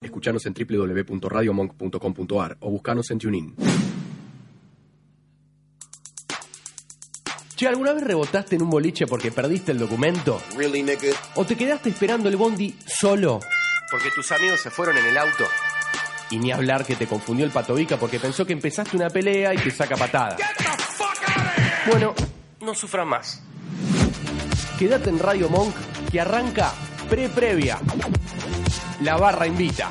Escuchanos en www.radiomonk.com.ar o buscanos en TuneIn. Che, ¿alguna vez rebotaste en un boliche porque perdiste el documento? Really, nigga? ¿O te quedaste esperando el bondi solo? Porque tus amigos se fueron en el auto. Y ni hablar que te confundió el patovica porque pensó que empezaste una pelea y te saca patada. Bueno, no sufras más. Quédate en Radio Monk que arranca pre-previa. La barra invita.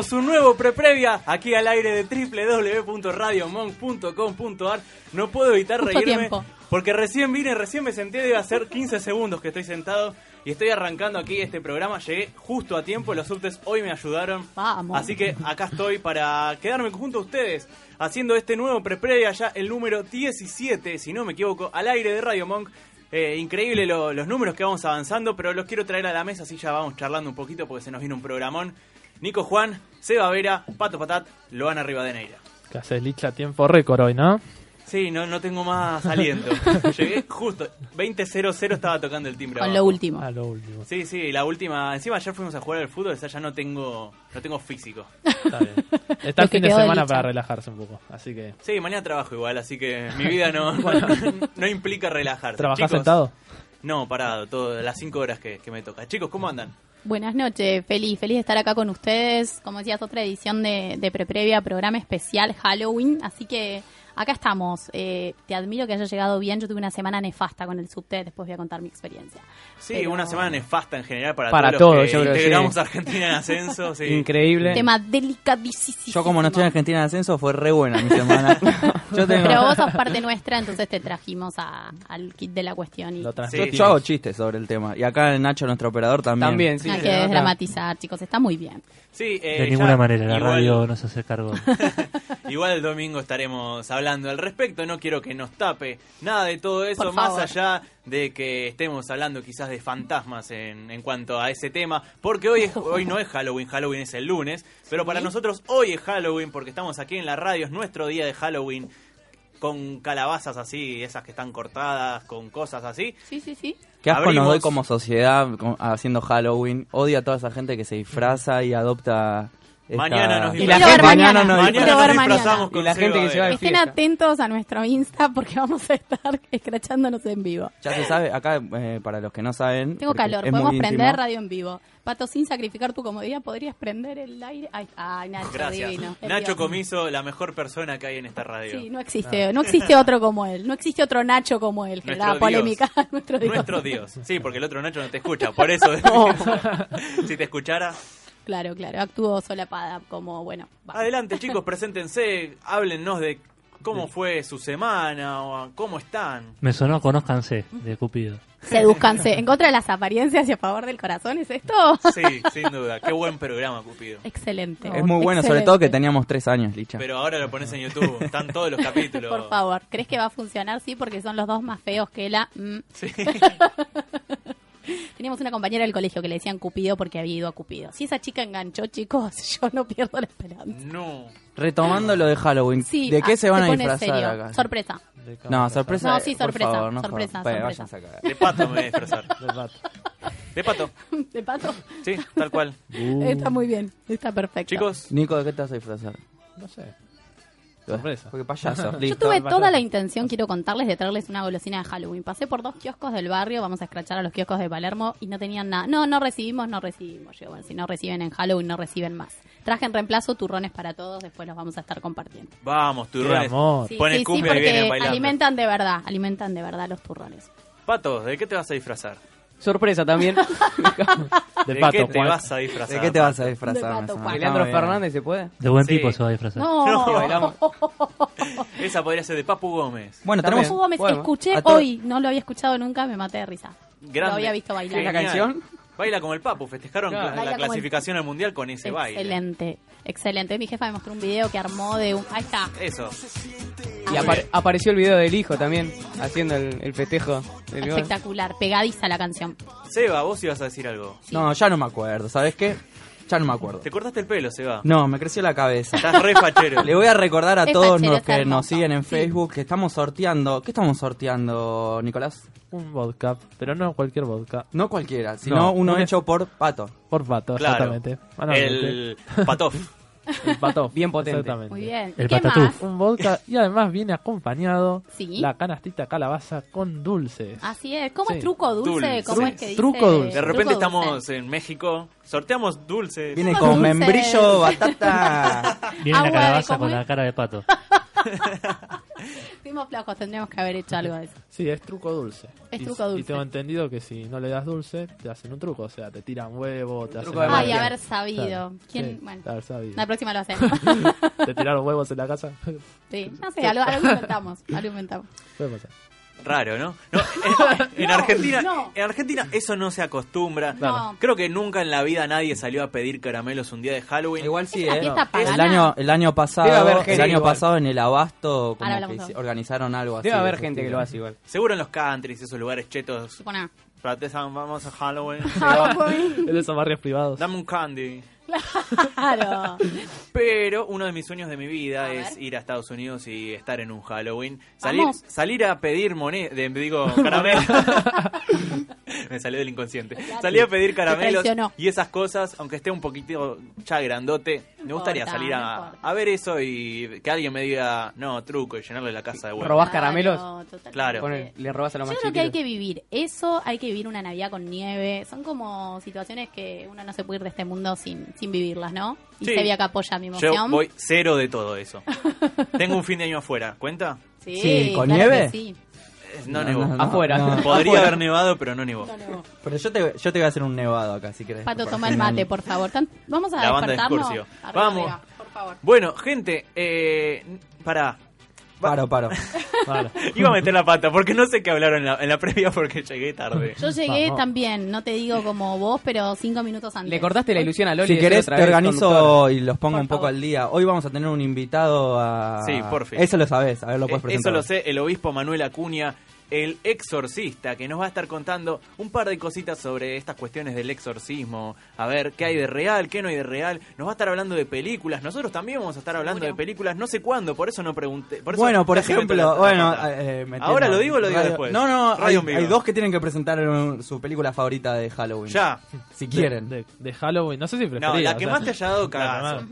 Arrancamos un nuevo pre-previa aquí al aire de www.radiomonk.com.ar. No puedo evitar reírme tiempo. porque recién vine, recién me senté, debe hacer 15 segundos que estoy sentado y estoy arrancando aquí este programa. Llegué justo a tiempo, los subtes hoy me ayudaron. Vamos. Así que acá estoy para quedarme junto a ustedes haciendo este nuevo pre-previa, ya el número 17, si no me equivoco, al aire de Radio Monk. Eh, increíble lo- los números que vamos avanzando, pero los quiero traer a la mesa, así ya vamos charlando un poquito porque se nos viene un programón. Nico Juan, Seba Vera, Pato Patat, Loana Rivadeneira. Que haces Licha tiempo récord hoy, ¿no? Sí, no, no tengo más aliento. Llegué justo, 20.00 estaba tocando el timbre. Con abajo. lo último. A lo último. Sí, sí, la última. Encima ayer fuimos a jugar al fútbol, o sea, ya no tengo, no tengo físico. Está bien. Está el fin de semana para relajarse un poco. Así que. Sí, mañana trabajo igual, así que mi vida no, no implica relajarse. ¿Trabajás Chicos, sentado? No, parado, todo, las 5 horas que, que me toca. Chicos, ¿cómo andan? Buenas noches, feliz, feliz de estar acá con ustedes. Como decías, otra edición de, de pre-previa, programa especial Halloween. Así que acá estamos. Eh, te admiro que haya llegado bien. Yo tuve una semana nefasta con el subte, después voy a contar mi experiencia. Sí, Pero- una semana nefasta en general para, Para todos los todos, que yo creo que integramos sí. Argentina en ascenso. Sí. Increíble. Tema delicadísimo. Yo como no estoy en Argentina en ascenso fue re buena mi semana. Yo tengo... Pero vos sos parte nuestra, entonces te trajimos a- al kit de la cuestión. Y Lo Yo, transmitimos. yo hago chistes sobre el tema. Y acá Nacho, nuestro operador, también. También, sí. hay que desdramatizar, chicos. Está muy bien. Sí, eh, De ninguna ya manera, la igual- radio no se hace cargo. Igual el domingo estaremos hablando hablando al respecto, no quiero que nos tape nada de todo eso, más allá de que estemos hablando quizás de fantasmas en, en cuanto a ese tema, porque hoy, es- hoy no es Halloween, Halloween es el lunes, pero para nosotros hoy es Halloween porque estamos aquí en la radio, es nuestro día de Halloween con calabazas así, esas que están cortadas, con cosas así. Sí, sí, sí. Qué asco nos Abrimos. doy como sociedad haciendo Halloween. Odio a toda esa gente que se disfraza y adopta. Mañana nos Y la disfrazamos. gente- mañana nos Mañana disfrazamos con Y la gente que se va de- de Estén fiesta. atentos a nuestro Insta porque vamos a estar escrachándonos en vivo. Ya se sabe, acá eh, para los que no saben. Tengo calor, podemos prender íntimo. radio en vivo. Pato, sin sacrificar tu comodidad, ¿podrías prender el aire? Ay, ay Nacho, Gracias. divino. Nacho. Comiso, la mejor persona que hay en esta radio. Sí, no existe, no existe otro como él. No existe otro Nacho como él. Nuestro Generaba Dios. polémica. Nuestro Dios. Nuestro Dios. Sí, porque el otro Nacho no te escucha, por eso. si te escuchara. Claro, claro. Actuó solapada como, bueno. va. Adelante, chicos, preséntense, háblennos de cómo fue su semana o cómo están. Me sonó Conózcanse de Cupido. Sedúzcanse. En contra de las apariencias y a favor del corazón, ¿es esto? Sí, sin duda. Qué buen programa, Cupido. Excelente. Es muy bueno, sobre todo que teníamos tres años, Licha. Pero ahora lo pones en YouTube, están todos los capítulos. Por favor, ¿crees que va a funcionar? Sí, porque son los dos más feos que la... mm. Sí. Teníamos una compañera del colegio que le decían Cupido porque había ido a Cupido. Si esa chica enganchó, chicos, yo no pierdo la esperanza. No. Retomando lo de Halloween, Sí, ¿de qué ah, se van a pone disfrazar serio. acá? Sorpresa. No, sorpresa. No, sí, por sorpresa, favor, no sorpresa, jodan. Bueno, sorpresa. váyanse a cagar. De pato me voy a disfrazar. De pato. De pato, ¿De pato? sí, tal cual. Uh, Está muy bien, está perfecto. Chicos, Nico, ¿de qué te vas a disfrazar? No sé. Sorpresa. Porque payaso. Yo tuve toda la intención, quiero contarles, de traerles una golosina de Halloween. Pasé por dos kioscos del barrio, vamos a escrachar a los kioscos de Palermo y no tenían nada. No, no recibimos, no recibimos. Yo, bueno, si no reciben en Halloween, no reciben más. Traje en reemplazo turrones para todos, después los vamos a estar compartiendo. vamos, turrones. amor. Sí, Ponen sí, sí, cumbia y vienen porque bailando. alimentan de verdad, alimentan de verdad los turrones. Pato, ¿de qué te vas a disfrazar? Sorpresa también. De, ¿De pato, qué te Juan. vas a disfrazar? ¿De qué te vas a disfrazar? pato, Leandro. Fernández, ¿se puede? De buen Sí. tipo se va a disfrazar. No, No. bailamos. Esa podría ser de Papu Gómez. Bueno, También. tenemos. Hugo Gómez, Bueno, escuché hoy, no lo había escuchado nunca, me maté de risa. Grande. Lo había visto bailar. ¿Una Genial. canción? Baila como el Papu, festejaron Claro. la el- clasificación al mundial con ese baile. Excelente, excelente. Mi jefa me mostró un video que armó de un... Ahí está. Eso. Y apare- apareció el video del hijo también, haciendo el, el festejo del gol. Espectacular, pegadiza la canción. Seba, vos ibas a decir algo. No, ya no me acuerdo, ¿sabes qué? Ya no me acuerdo. Te cortaste el pelo, Seba. No, me creció la cabeza. Estás re fachero. Le voy a recordar a Es todos los que nos siguen en Sí. Facebook que estamos sorteando. ¿Qué estamos sorteando, Nicolás? Un vodka, pero no cualquier vodka. No cualquiera, sino No, uno un- hecho por Pato. Por pato, Claro. exactamente. El Patof. El pato. Bien potente. Exactamente. Muy bien. El ¿Qué patatús. más? Un vodka y además viene acompañado Sí. la canastita calabaza con dulces. Así es. ¿Cómo Sí. es truco dulce? Dulce. ¿Cómo es que dice? Truco dulce. De repente Truco dulce. estamos en México, sorteamos dulces. Viene con dulces. membrillo, batata. Viene Agua la calabaza ¿cómo con la cara de pato. Fuimos flojos, tendríamos que haber hecho algo de eso. Sí, es truco dulce. Es Y- truco dulce. Y tengo entendido que si no le das dulce, te hacen un truco. O sea, te tiran huevo, te hacen... Ay, haber sabido. Claro. ¿Quién? Sí, Bueno, haber sabido. la próxima lo hacemos. ¿Te tiraron huevos en la casa? sí, no sé, algo, algo inventamos. Algo inventamos. Puede pasar. Raro, ¿no? No, en, en No, Argentina, no. en Argentina eso no se acostumbra. No. Creo que nunca en la vida nadie salió a pedir caramelos un día de Halloween. Igual sí, ¿Es la ¿eh? El año, el año pasado, Debe haber el año igual. pasado en el Abasto como que organizaron algo así. Debe de haber gente que lo hace igual. Seguro en los countries, esos lugares chetos. Vamos a Halloween. En esos barrios privados. Dame un candy. Claro. Pero uno de mis sueños de mi vida A es ver. ir a Estados Unidos y estar en un Halloween. Salir, Vamos. salir a pedir moneda, digo, caramelos. Me salió del inconsciente. Salir a pedir caramelos y esas cosas, aunque esté un poquito ya grandote. Me gustaría importa, salir no a, a ver eso y que alguien me diga, no, truco, y llenarle la casa de huevos. ¿Robás caramelos? totalmente. Claro. Pone- le robas a los Yo más creo que hay que vivir eso, hay que vivir una Navidad con nieve. Son como situaciones que uno no se puede ir de este mundo sin, sin vivirlas, ¿no? Y Sí. Sevilla que apoya mi emoción. Yo voy cero de todo eso. Tengo un fin de año afuera, ¿cuenta? Sí, Sí, ¿con claro que nieve? sí. Eh, No, No, nevó. no, no. Afuera. No. Podría Afuera. haber nevado, pero no nevó. Pero yo te, yo te voy a hacer un nevado acá, si querés. Pato, toma el mate, por favor. Tan- Vamos a La banda de Vamos. arriba, por favor. Bueno, gente, eh, para Paro, paro. Iba a meter la pata, porque no sé qué hablaron en la, en la previa porque llegué tarde. Yo llegué Vamos. también, no te digo como vos, pero cinco minutos antes. Le cortaste la ilusión a Loli. Si de querés, otra te vez organizo conductor. y los pongo Por un poco favor. al día. Hoy vamos a tener un invitado a. Sí, por fin. Eso lo sabés, a ver, lo puedes Eh, presentar. Eso lo sé, el obispo Manuel Acuña, el exorcista, que nos va a estar contando un par de cositas sobre estas cuestiones del exorcismo. A ver, qué hay de real, qué no hay de real. Nos va a estar hablando de películas. Nosotros también vamos a estar hablando de películas. No sé cuándo, por eso no pregunté. por eso Bueno, por ejemplo, la bueno, eh, metemos- ¿Ahora lo digo o lo digo radio- después? No, no, hay, hay dos que tienen que presentar un- su película favorita de Halloween. Ya. Si quieren. De, de Halloween, no sé si preferida. No, la o que sea, más te haya dado cagazo.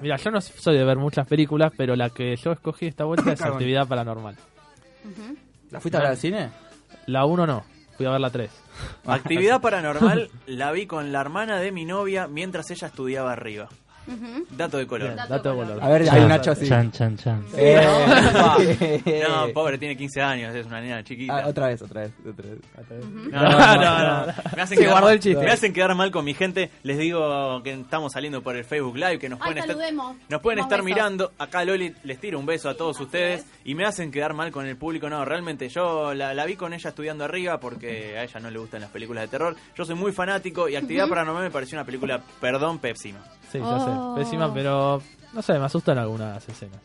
Mira, yo no soy de ver muchas películas, pero la que yo escogí esta vuelta es. Actividad Paranormal. ¿La fuiste a ver al cine? La 1 no, fui a ver la 3. Actividad paranormal la vi con la hermana de mi novia mientras ella estudiaba arriba. Dato de color. Bien, dato de color. A ver, hay un Nacho así. Chan, chan, chan. Eh, No, pobre, tiene 15 años, es una nena chiquita. Ah, otra vez, otra vez. Otra vez. No, no, no, no, no. Me hacen Se quedar mal- el chiste. Me hacen quedar mal con mi gente. Les digo que estamos saliendo por el Facebook Live, que nos Ay, pueden estar, saludemos. nos pueden Demos estar besos. mirando. Acá Loli les tiro un beso a todos ustedes y me hacen quedar mal con el público. No, realmente yo la, la vi con ella estudiando arriba porque a ella no le gustan las películas de terror. Yo soy muy fanático y Actividad Paranormal me pareció una película, perdón, pépsima. Sí, ya Oh. sé. Pésima, pero no sé, me asustan algunas escenas.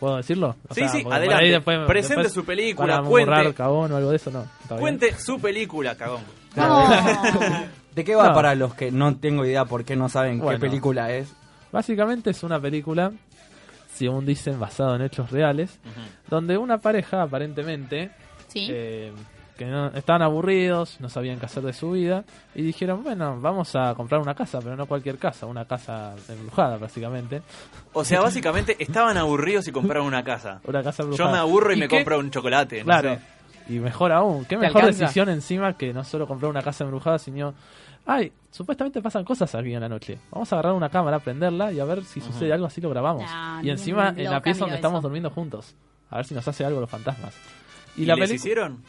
¿Puedo decirlo? O Sí, sea, sí, adelante. ahí después- Presente después su película, van a cuente. murrar cagón o algo de eso, no. Está bien. Cuente su película, cagón. No. ¿De qué va No. para los que no tengo idea por qué no saben Bueno. qué película es? Básicamente es una película, según dicen, basado en hechos reales, donde una pareja aparentemente Sí. eh, que no, estaban aburridos, no sabían qué hacer de su vida y dijeron, bueno, vamos a comprar una casa, pero no cualquier casa, una casa embrujada básicamente. O sea, básicamente estaban aburridos y compraron una casa. Una casa Yo embrujada. me aburro y, ¿Y me qué? compro un chocolate. no Claro. sé. Y mejor aún, qué ¿Te mejor alcanza? decisión encima que no solo comprar una casa embrujada, sino, ay, supuestamente pasan cosas aquí en la noche. Vamos a agarrar una cámara, prenderla y a ver si sucede algo así lo grabamos. No, y encima en la pieza donde estamos durmiendo juntos. A ver si nos hace algo los fantasmas. ¿Y, la les peli- hicieron?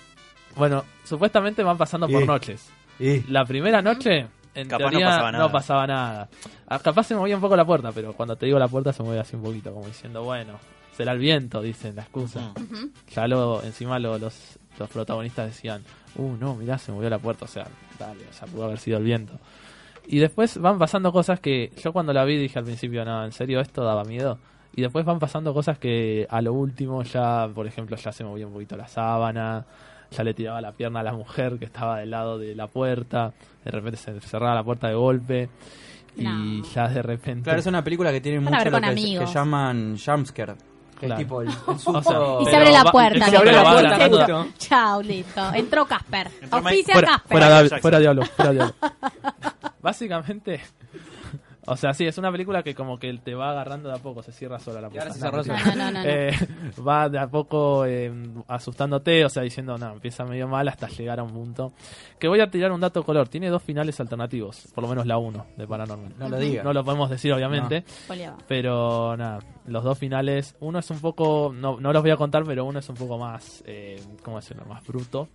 Bueno, supuestamente van pasando por Y- noches. Y La primera noche, en Capaz no teoría, pasaba nada. no pasaba nada. Ah, Capaz se movía un poco la puerta, pero cuando te digo la puerta se mueve así un poquito, como diciendo, bueno, será el viento, dicen la excusa. Ya lo, encima lo- los, los protagonistas decían, uh, no, mirá, se movió la puerta, o sea, dale, o sea, pudo haber sido el viento. Y después van pasando cosas que yo cuando la vi dije al principio, no, en serio, esto daba miedo. Y después van pasando cosas que a lo último ya, por ejemplo, ya se movía un poquito la sábana, ya le tiraba la pierna a la mujer que estaba del lado de la puerta, de repente se cerraba la puerta de golpe y No. ya de repente... Claro, es una película que tiene mucho lo con que, que llaman jumpscare. Que Claro. es tipo el, el O sea, susto- Y se abre la va- puerta. se abre la puerta. Chao, listo. Entró Casper. Fuera, Casper. fuera Diablo, fuera Diablo. Básicamente, o sea, sí, es una película que como que te va agarrando de a poco, se cierra sola la puerta. No. No, no, eh, va de a poco eh, asustándote, o sea, diciendo, no, empieza medio mal hasta llegar a un punto. Que voy a tirar un dato color, tiene dos finales alternativos, por lo menos la uno de Paranormal. No lo diga. No lo podemos decir, obviamente. Pero nada, los dos finales, uno es un poco, no, no los voy a contar, pero uno es un poco más, eh, ¿cómo decirlo? Más bruto,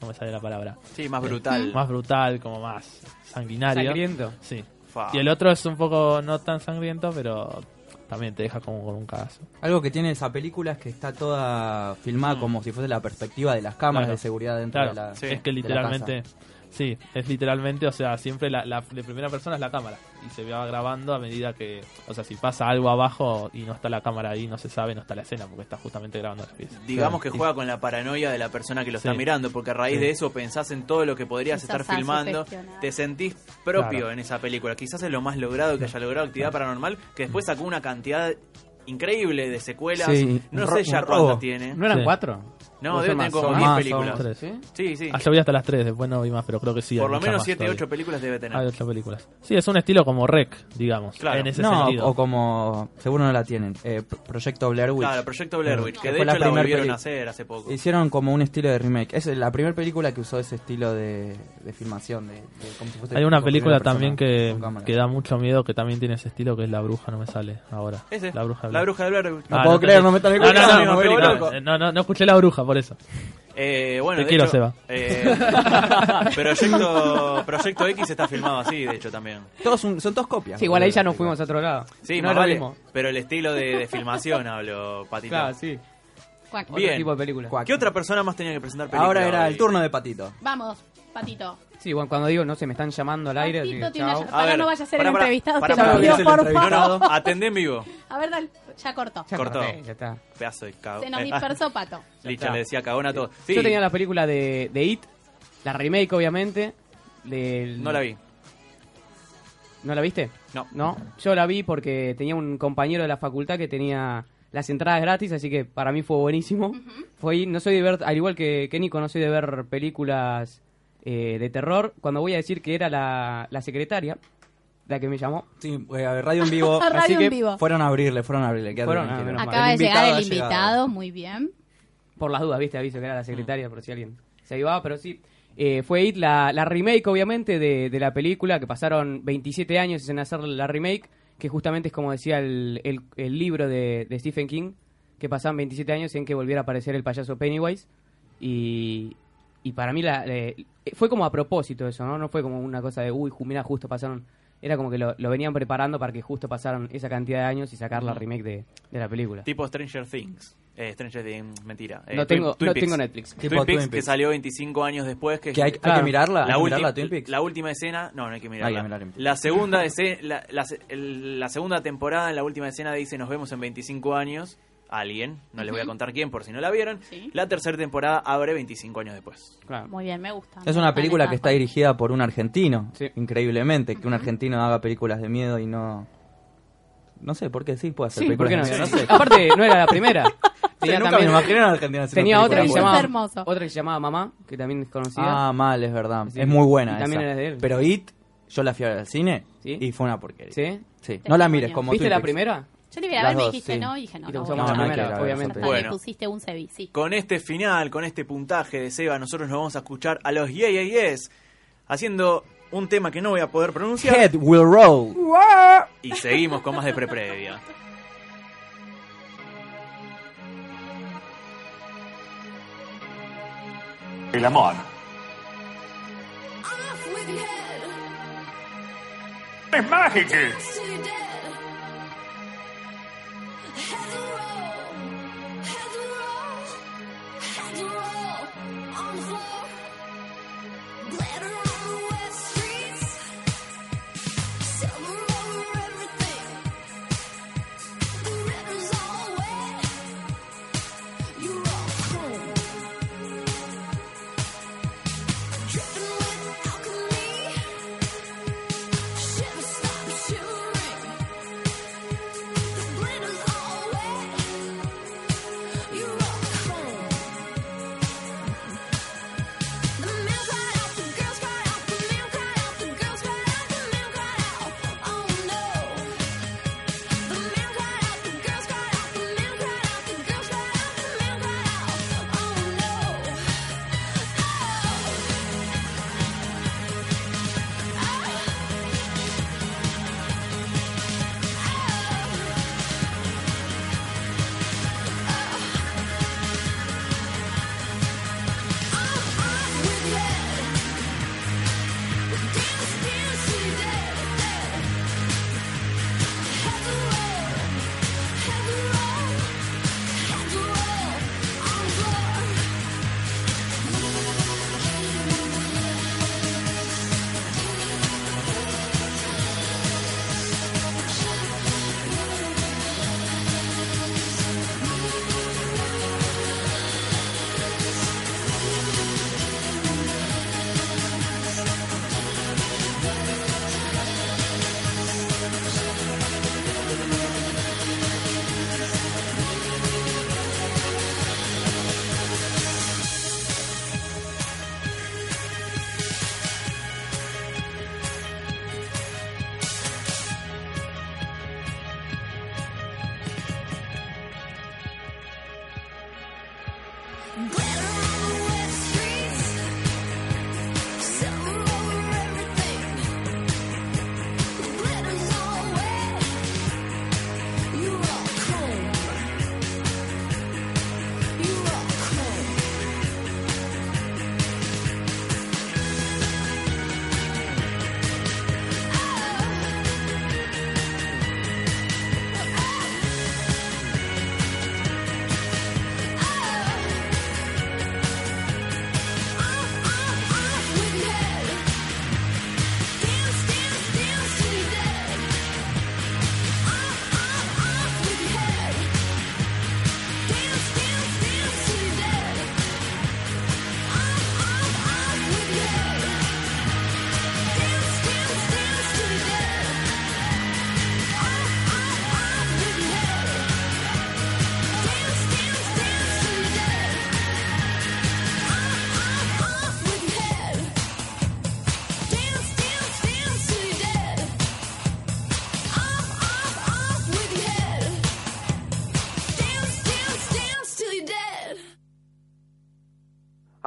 no me sale la palabra. Sí, más brutal. Más brutal, como más sanguinario. Sangriento. Sí. Fa. Y el otro es un poco no tan sangriento, pero también te deja como con un cagazo. Algo que tiene esa película es que está toda filmada como si fuese la perspectiva de las cámaras Claro. de seguridad dentro Claro, de la Sí. es que de la literalmente, sí, es literalmente, o sea, siempre la, la de primera persona es la cámara y se va grabando a medida que, o sea, si pasa algo abajo y no está la cámara ahí, no se sabe, no está la escena porque está justamente grabando las piezas. Digamos Claro. que juega con la paranoia de la persona que lo está mirando, porque a raíz Sí. de eso pensás en todo lo que podrías estar filmando, te sentís propio Claro. en esa película. Quizás es lo más logrado que haya logrado Actividad Paranormal, que después sacó una cantidad increíble de secuelas. Sí, no sé ya cuántas tiene. ¿No eran Sí. cuatro? No, ¿O debe tener más? como Son 10 más, películas. Tres. ¿Sí? Sí, sí. Ah, yo vi hasta las 3, después no vi más, pero creo que sí. Por lo menos más 7, todavía. 8 películas debe tener. Hay ocho películas. Sí, es un estilo como Rec, digamos, Claro. en ese No, sentido. o como seguro no la tienen, eh, Pro- Proyecto Blair Witch. Claro, Proyecto Blair Witch, que de hecho la volvieron peli- a hacer hace poco. Hicieron como un estilo de remake. Es la primera película que usó ese estilo de, de filmación. De, de- como si fuese Hay una película también que, que da mucho miedo, que también tiene ese estilo, que es La Bruja, no me sale ahora. Ese, La Bruja. de la Blair. bruja de Blair Witch. No puedo creer, no me están No, no, no, no, no escuché La Bruja, por eso. Eh, bueno, Te de quiero, hecho, Seba. eh, Proyecto, Proyecto X está filmado así, de hecho, también. Todos son, son dos copias. Sí, igual ahí ya no nos fuimos a otro lado. Sí, no más vale, mismo. pero el estilo de, de filmación hablo, Patito. Claro, sí. Cuac. Bien. tipo de película. ¿Qué otra persona más tenía que presentar película? Ahora era hoy? el turno de Patito. Vamos, Patito. Sí, bueno, cuando digo, no sé, me están llamando al aire. Patito tiene chao. una- Para no vaya a ser el entrevistado, pido, Es el por favor. Atendé en vivo. A ver, dale, ya cortó. Ya Cortó. corté, ya está. Pedazo de cagón. Se nos dispersó Pato. Licha, le decía cagón a todos. Sí, Yo tenía la película de, de It, la remake, obviamente. del- no la vi. ¿No la viste? No. No, yo la vi porque tenía un compañero de la facultad que tenía las entradas gratis, así que para mí fue buenísimo. Fue ahí, no soy de ver, al igual que, que Nico, no soy de ver películas eh, de terror. Cuando voy a decir que era la, la secretaria, la que me llamó. Sí, eh, radio en vivo. Radio así en que vivo. fueron a abrirle, fueron a abrirle. Fueron, ah, menos mal. Acaba de El llegar el llegado. invitado, muy bien. Por las dudas, viste, aviso que era la secretaria, por si alguien se ayudaba, pero sí. Eh, fue It la, la remake, obviamente, de, de la película, que pasaron 27 años en hacer la remake, que justamente es como decía el, el- el libro de, de Stephen King, que pasaban 27 años en que volviera a aparecer el payaso Pennywise. Y, y para mí la, eh, fue como a propósito eso, ¿no? No fue como una cosa de, uy, mira, justo pasaron... Era como que lo, lo venían preparando para que justo pasaran esa cantidad de años y sacar la remake de, de la película. Tipo Stranger Things. Eh, Stranger Things, mentira. Eh, No tengo- Twin no Peaks. tengo Netflix. Twin Peaks, Twin que salió 25 años después. Que, Que hay, que mirarla. la, última- mirarla, Twin Peaks. la última escena, no, no hay que mirarla. Hay que mirarla. La segunda escena, la, la- el- la segunda temporada, en la última escena dice nos vemos en 25 años. Alguien, no les voy a contar quién por si no la vieron. Sí. La tercera temporada abre 25 años después. Claro. Muy bien, me gusta. Es una película que está dirigida por un argentino, Sí. increíblemente. Que un argentino haga películas de miedo y no... No sé, ¿por qué sí puede hacer Sí, ¿por qué no? No sé. Aparte, no era la primera. Tenía nunca también- me imaginé una argentina haciendo Tenía otra que, se llamaba, hermoso. otra que se llamaba Mamá, que también es conocida. Ah, mal, es verdad. Sí. Es muy buena Y también esa. era de él. Pero It, yo la fui a ver al cine ¿Sí? y fue una porquería. ¿Sí? Sí. No la mires como ¿Viste Twin la Peaks. primera? Yo le iba a ver, me dijiste sí. no, y dije no. Y te no, la ver. primera, obviamente. le Bueno. pusiste un cebi, sí. Con este final, con este puntaje de Seba, nosotros nos vamos a escuchar a los Yeah Yeah Yes haciendo un tema que no voy a poder pronunciar. Head will roll. Y seguimos con más de preprevia. El amor. Es mágico.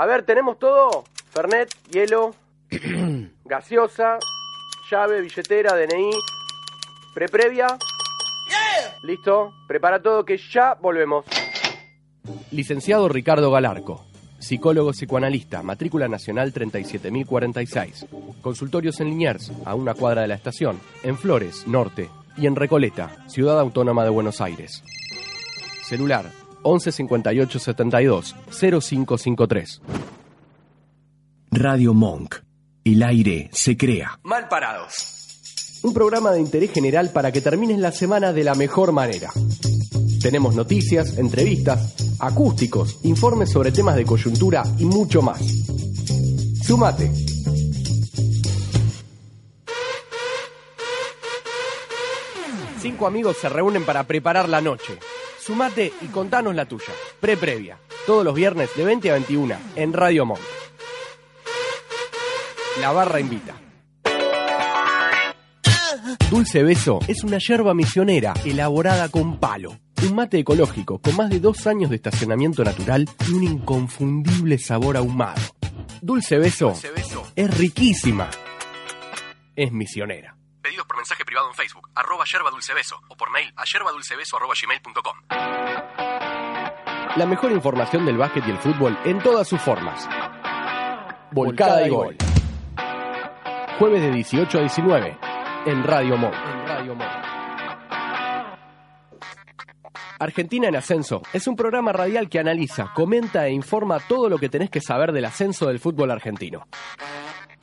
A ver, ¿tenemos todo? Fernet, hielo, gaseosa, llave, billetera, DNI, preprevia. ¿Listo? Prepara todo que ya volvemos. Licenciado Ricardo Galarco, psicólogo psicoanalista, matrícula nacional 37046. Consultorios en Liniers, a una cuadra de la estación, en Flores, Norte, y en Recoleta, Ciudad Autónoma de Buenos Aires. Celular 11 58 72 0553. Radio Monk. El aire se crea. Mal parados. Un programa de interés general para que termines la semana de la mejor manera. Tenemos noticias, entrevistas, acústicos, informes sobre temas de coyuntura y mucho más. Sumate. Cinco amigos se reúnen para preparar la noche. Sumate y contanos la tuya. Pre-previa. Todos los viernes de 20 a 21 en Radio Monk. La barra invita. Dulce Beso es una yerba misionera elaborada con palo. Un mate ecológico con más de dos años de estacionamiento natural y un inconfundible sabor ahumado. Dulce Beso, es riquísima. Es misionera. Pedidos por mensaje privado en Facebook, arroba yerba dulce beso, o por mail a yerbadulcebeso arroba gmail.com. La mejor información del básquet y el fútbol en todas sus formas. Volcada y gol. Jueves de 18 a 19 en Radio Monk. Argentina en Ascenso es un programa radial que analiza, comenta e informa todo lo que tenés que saber del ascenso del fútbol argentino.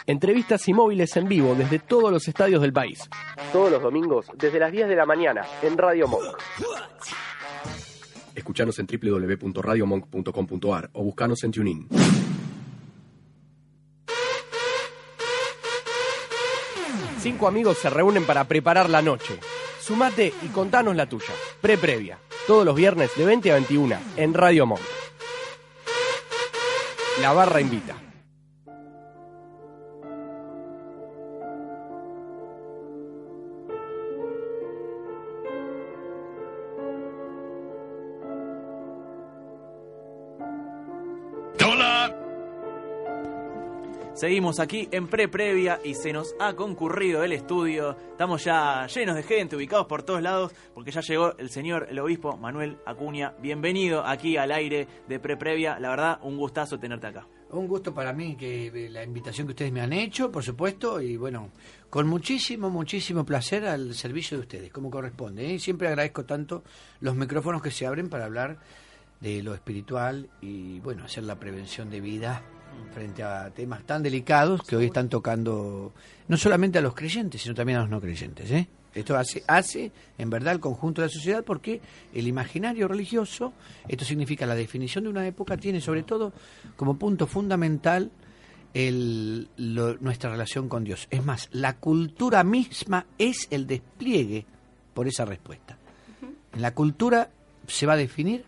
Entrevistas y móviles en vivo desde todos los estadios del país. Todos los domingos desde las 10 de la mañana en Radio Monk. Escuchanos en www.radiomonk.com.ar o buscanos en TuneIn. Cinco amigos se reúnen para preparar la noche. Sumate y contanos la tuya. Pre-previa. Todos los viernes de 20 a 21 en Radio Monk. La barra invita. Seguimos aquí en pre-previa y se nos ha concurrido el estudio. Estamos ya llenos de gente, ubicados por todos lados, porque ya llegó el señor, el obispo Manuel Acuña. Bienvenido aquí al aire de pre-previa. La verdad, un gustazo tenerte acá. Un gusto para mí que eh, la invitación que ustedes me han hecho, por supuesto, y bueno, con muchísimo, muchísimo placer al servicio de ustedes, como corresponde. ¿eh? Siempre agradezco tanto los micrófonos que se abren para hablar de lo espiritual y, bueno, hacer la prevención de vida frente a temas tan delicados que hoy están tocando no solamente a los creyentes, sino también a los no creyentes. ¿eh? Esto hace, hace, en verdad, el conjunto de la sociedad porque el imaginario religioso, esto significa la definición de una época, tiene sobre todo como punto fundamental el, lo- nuestra relación con Dios. Es más, la cultura misma es el despliegue por esa respuesta. En la cultura se va a definir,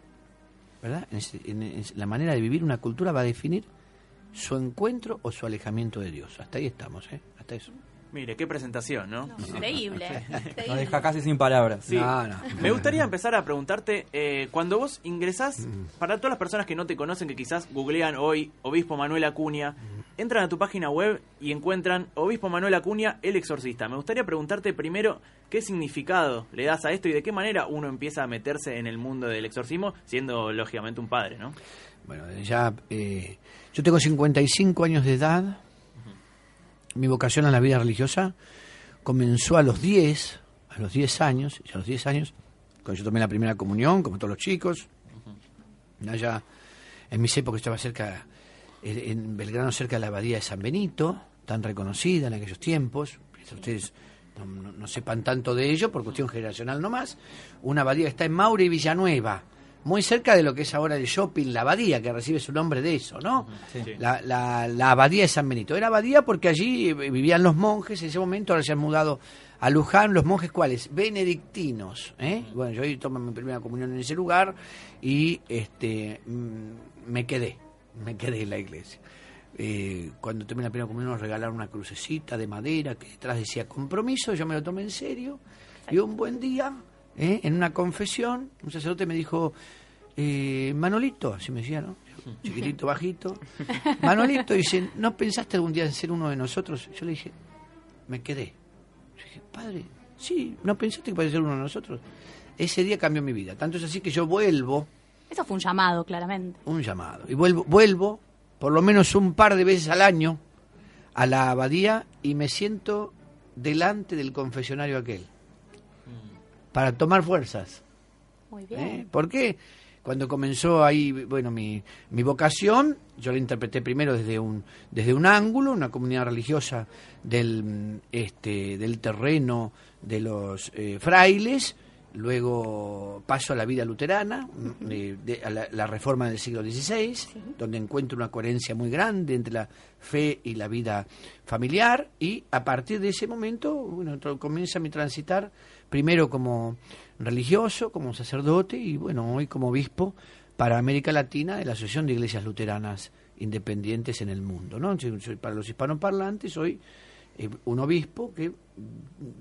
¿verdad? En, en- en la manera de vivir una cultura va a definir su encuentro o su alejamiento de Dios. Hasta ahí estamos, ¿eh? Hasta eso. Mire, qué presentación, ¿no? Increíble. Nos deja casi sin palabras. Sí. Me gustaría empezar a preguntarte, eh, cuando vos ingresás, para todas las personas que no te conocen, que quizás googlean hoy Obispo Manuel Acuña, entran a tu página web y encuentran Obispo Manuel Acuña, el exorcista. Me gustaría preguntarte primero qué significado le das a esto y de qué manera uno empieza a meterse en el mundo del exorcismo, siendo lógicamente un padre, ¿no? Bueno, ya eh, yo tengo 55 años de edad. Mi vocación a la vida religiosa comenzó a los 10, a los 10 años, a los 10 años, cuando yo tomé la primera comunión, como todos los chicos. Allá, en mis épocas estaba cerca, en Belgrano, cerca de la abadía de San Benito, tan reconocida en aquellos tiempos. Ustedes no sepan tanto de ello por cuestión generacional nomás. Una abadía que está en Maure y Villanueva, muy cerca de lo que es ahora el shopping La Abadía, que recibe su nombre de eso, ¿no? La, la- la abadía de San Benito. Era abadía porque allí vivían los monjes en ese momento, ahora se han mudado a Luján, los monjes cuáles? Benedictinos. ¿eh? Bueno, yo ahí tomé mi primera comunión en ese lugar y este mm, me quedé, me quedé en la iglesia. Eh, cuando tomé la primera comunión nos regalaron una crucecita de madera que detrás decía compromiso, yo me lo tomé en serio y un buen día, ¿eh? en una confesión, un sacerdote me dijo, eh, Manolito, así me decía, ¿no? Chiquitito, bajito. Manolito dice, ¿no pensaste algún día en ser uno de nosotros? Yo le dije, me quedé. Yo dije, padre, sí, ¿no pensaste que podía ser uno de nosotros? Ese día cambió mi vida. Tanto es así que yo vuelvo, Eso fue un llamado, claramente. un llamado, y vuelvo, vuelvo por lo menos un par de veces al año a la abadía y me siento delante del confesionario aquel para tomar fuerzas. Muy bien. ¿Eh? ¿Por qué? Cuando comenzó ahí, bueno, mi, mi vocación, yo la interpreté primero desde un, desde un ángulo, una comunidad religiosa del, este, del terreno de los eh, frailes, luego paso a la vida luterana, eh, de- a la, la reforma del siglo XVI, donde encuentro una coherencia muy grande entre la fe y la vida familiar, y a partir de ese momento, bueno, comienza mi transitar primero como religioso, como sacerdote y bueno, hoy como obispo para América Latina de la Asociación de Iglesias Luteranas Independientes en el mundo. ¿no? Soy- para los hispanoparlantes soy eh, un obispo que mm,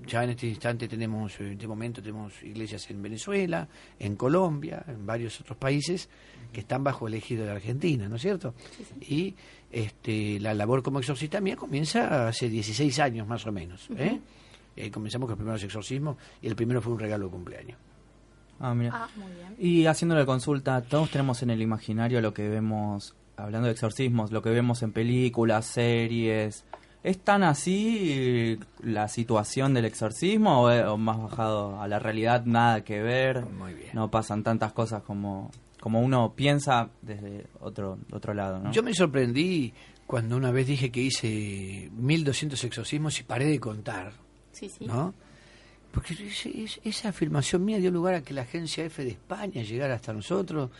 ya en este instante tenemos, en este momento tenemos iglesias en Venezuela, en Colombia, en varios otros países que están bajo el ejido de Argentina, ¿no es cierto? Y este, la labor como exorcista mía comienza hace 16 años más o menos. ¿eh? Y ahí comenzamos con los primeros exorcismos y el primero fue un regalo de cumpleaños. Ah, mira. Ah, muy bien. Y haciéndole consulta, todos tenemos en el imaginario lo que vemos, hablando de exorcismos, lo que vemos en películas, series. ¿Es tan así eh, la situación del exorcismo o, eh, o más bajado a la realidad, nada que ver? Muy bien. No pasan tantas cosas como, como uno piensa desde otro, otro lado, ¿no? Yo me sorprendí cuando una vez dije que hice 1200 exorcismos y paré de contar, Sí, sí. ¿no? Porque es- esa afirmación mía dio lugar a que la agencia F de España llegara hasta nosotros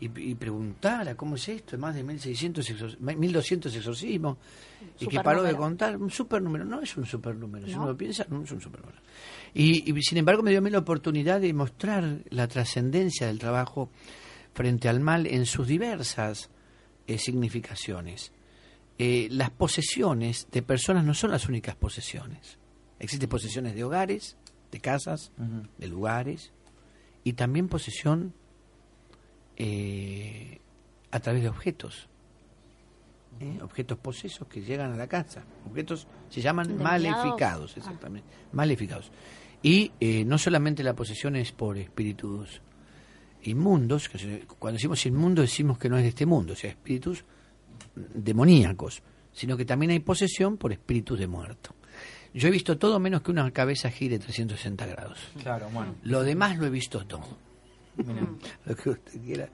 y, y preguntara cómo es esto, más de 1600 exor- 1200 exorcismos, y que paró de contar un supernúmero. No es un supernúmero, si ¿No? uno lo piensa, no es un supernúmero. Y, y sin embargo me dio a mí la oportunidad de mostrar la trascendencia del trabajo frente al mal en sus diversas eh, significaciones. Eh, las posesiones de personas no son las únicas posesiones. Existen posesiones de hogares, de casas, de lugares, y también posesión eh, a través de objetos. ¿eh? Objetos posesos que llegan a la casa. Objetos se llaman maleficados, Ah. exactamente. Maleficados. Y eh, no solamente la posesión es por espíritus inmundos, que cuando decimos inmundos decimos que no es de este mundo, o sea, espíritus demoníacos, sino que también hay posesión por espíritus de muerto. Yo he visto todo menos que una cabeza gire 360 grados. Claro, bueno. Lo demás lo he visto todo. Mira. Lo que usted quiera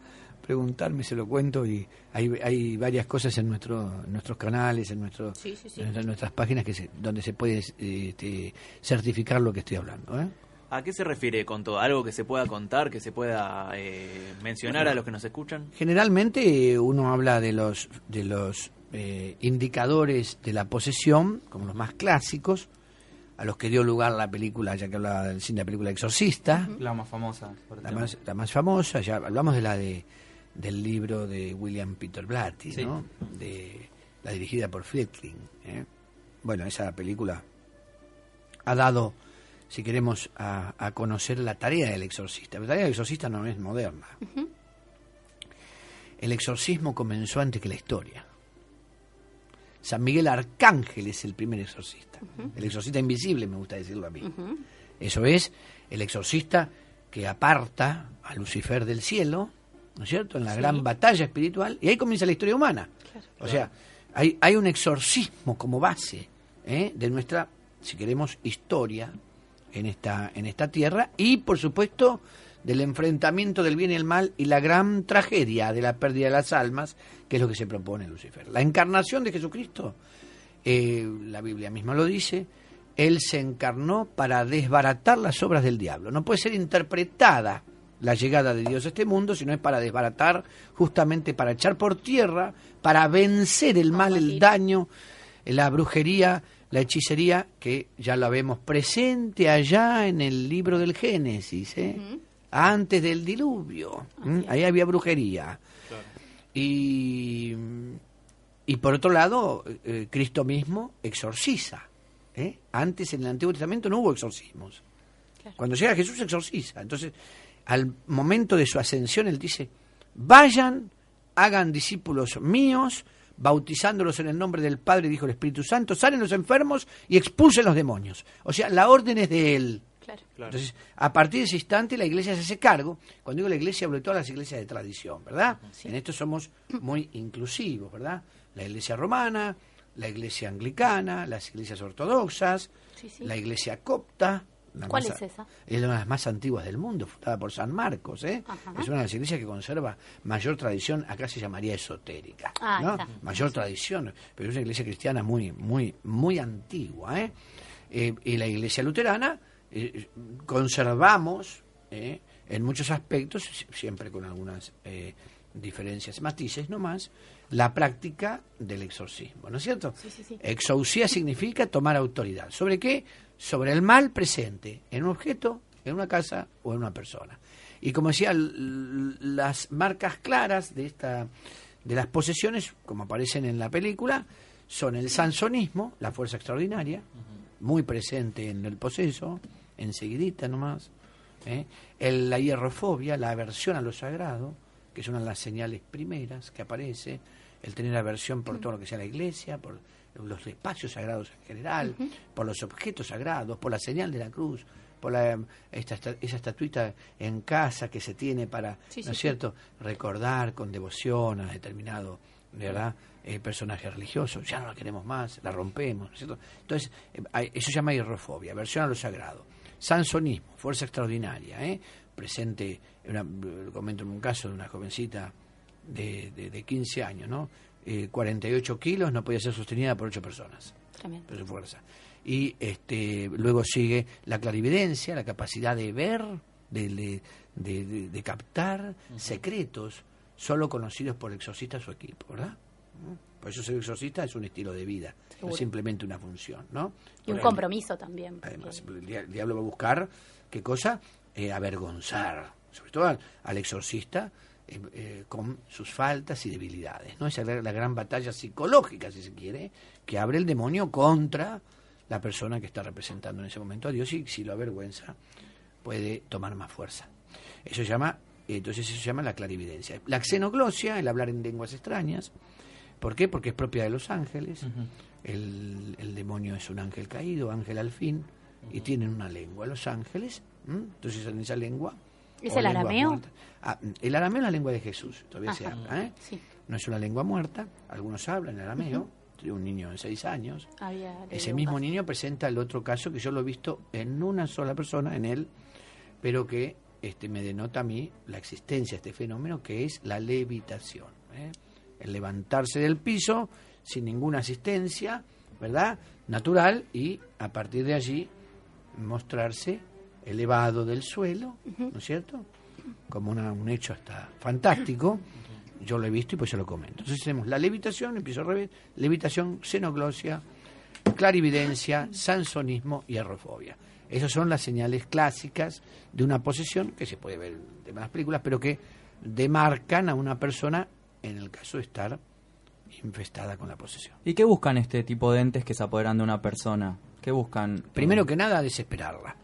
preguntarme se lo cuento y hay, hay varias cosas en nuestro, en nuestros canales, en, nuestro, Sí, sí, sí. en nuestras- nuestras páginas que se- donde se puede este, certificar lo que estoy hablando. ¿eh? ¿A qué se refiere con todo? ¿Algo que se pueda contar, que se pueda eh, mencionar a los que nos escuchan? Generalmente eh, uno habla de los, de los eh, indicadores de la posesión, como los más clásicos, a los que dio lugar la película, ya que hablaba del cine, la película Exorcista, La más famosa. por la, más, la más famosa, ya hablamos de la de del libro de William Peter Blatty, Sí. ¿no? de la dirigida por Friedkin. ¿eh? Bueno, esa película ha dado, si queremos, a, a conocer la tarea del exorcista. La tarea del exorcista no es moderna. El exorcismo comenzó antes que la historia. San Miguel Arcángel es el primer exorcista. El exorcista invisible, me gusta decirlo a mí. Eso es el exorcista que aparta a Lucifer del cielo, ¿no es cierto?, en la Sí. gran batalla espiritual, y ahí comienza la historia humana. O sea, hay, hay un exorcismo como base ¿eh? de nuestra, si queremos, historia en esta, en esta tierra, y por supuesto del enfrentamiento del bien y el mal y la gran tragedia de la pérdida de las almas, que es lo que se propone Lucifer. La encarnación de Jesucristo, eh, la Biblia misma lo dice, Él se encarnó para desbaratar las obras del diablo. No puede ser interpretada la llegada de Dios a este mundo, sino es para desbaratar, justamente para echar por tierra, para vencer el mal, el daño, la brujería, la hechicería, que ya la vemos presente allá en el libro del Génesis, ¿eh? Antes del diluvio. ¿m? Ahí había brujería. Y, y por otro lado, eh, Cristo mismo exorciza. ¿eh? Antes en el Antiguo Testamento no hubo exorcismos. Cuando llega Jesús exorciza. Entonces, al momento de su ascensión, él dice, vayan, hagan discípulos míos, bautizándolos en el nombre del Padre, dijo el Espíritu Santo, salen los enfermos y expulsen los demonios. O sea, la orden es de él. Entonces, a partir de ese instante, la iglesia se hace cargo. Cuando digo la iglesia, hablo de todas las iglesias de tradición, ¿verdad? En esto somos muy inclusivos, ¿verdad? La iglesia romana, la iglesia anglicana, las iglesias ortodoxas, Sí, sí. la iglesia copta. la ¿Cuál más- es esa? Es una de las más antiguas del mundo, fundada por San Marcos, ¿eh? Ajá. Es una de las iglesias que conserva mayor tradición, acá se llamaría esotérica, Ah, ¿no? está. Mayor tradición, pero es una iglesia cristiana muy, muy, muy antigua, ¿eh? Eh, y la iglesia luterana eh, conservamos, ¿eh? en muchos aspectos, si- siempre con algunas eh, diferencias, matices nomás, la práctica del exorcismo, ¿no es cierto? Sí, sí, sí. Exousia significa tomar autoridad. ¿Sobre qué? Sobre el mal presente, en un objeto, en una casa o en una persona. Y como decía, las marcas claras de esta de las posesiones, como aparecen en la película, son el sansonismo, la fuerza extraordinaria, muy presente en el poseso, enseguidita nomás. ¿eh? El- la hierrofobia, la aversión a lo sagrado, que es una de las señales primeras que aparece, el tener aversión por todo lo que sea la iglesia, por los espacios sagrados en general, por los objetos sagrados, por la señal de la cruz, por la, esta, esta- esa estatuita en casa que se tiene para, Sí, ¿no sí, es sí. cierto?, recordar con devoción a determinado de verdad eh, personaje religioso, ya no la queremos más, la rompemos, ¿no es cierto? Entonces, eh, eso se llama hierrofobia, aversión a lo sagrado. Sansonismo, fuerza extraordinaria, ¿eh? presente, comento en un caso de una jovencita de, de, de 15 años, ¿no? Eh, 48 kilos, no podía ser sostenida por 8 personas Tremendo. por su fuerza. Y este, luego sigue la clarividencia, la capacidad de ver, de, de, de- de- de captar secretos solo conocidos por el exorcista o su equipo, ¿verdad? ¿Mm? Por eso ser exorcista es un estilo de vida, no Seguro. es simplemente una función, ¿no? Y un compromiso también. Además, el, dia- el diablo va a buscar, ¿qué cosa? Eh, avergonzar, sobre todo al, al exorcista, eh, eh, con sus faltas y debilidades. ¿no? Esa es la, la gran batalla psicológica, si se quiere, que abre el demonio contra la persona que está representando en ese momento a Dios y si lo avergüenza puede tomar más fuerza. Eso se llama, entonces eso se llama la clarividencia. La xenoglosia, el hablar en lenguas extrañas. ¿Por qué? Porque es propia de los ángeles. el, el demonio es un ángel caído, ángel al fin, y tienen una lengua los ángeles. ¿m? Entonces en esa lengua... ¿Es el arameo? Ah, el arameo es la lengua de Jesús, todavía se Ajá. habla. ¿eh? Sí. No es una lengua muerta, algunos hablan arameo, de un niño de seis años. Había leído Ese mismo caso. niño presenta el otro caso que yo lo he visto en una sola persona, en él, pero que este, me denota a mí la existencia de este fenómeno que es la levitación. ¿eh? El levantarse del piso sin ninguna asistencia, ¿verdad? Natural y a partir de allí mostrarse elevado del suelo, ¿no es cierto? Como una- un hecho hasta fantástico. Yo lo he visto y pues yo lo comento. Entonces tenemos la levitación, empiezo al revés, levitación, xenoglosia, clarividencia, sansonismo y arrofobia. Esas son las señales clásicas de una posesión que se puede ver en demás películas, pero que demarcan a una persona en el caso de estar infestada con la posesión. ¿Y qué buscan este tipo de entes que se apoderan de una persona? ¿Qué buscan? Primero que nada, desesperarla.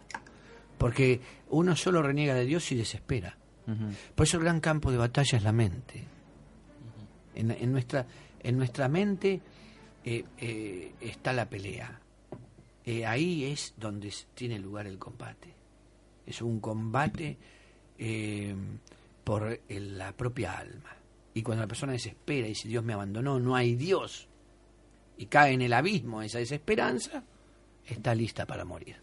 Porque uno solo reniega de Dios y desespera. Por eso el gran campo de batalla es la mente. En, en nuestra, en nuestra mente eh, eh, está la pelea. Eh, ahí es donde tiene lugar el combate. Es un combate eh, por el- la propia alma. Y cuando la persona desespera y dice Dios me abandonó, no hay Dios, y cae en el abismo esa desesperanza, está lista para morir.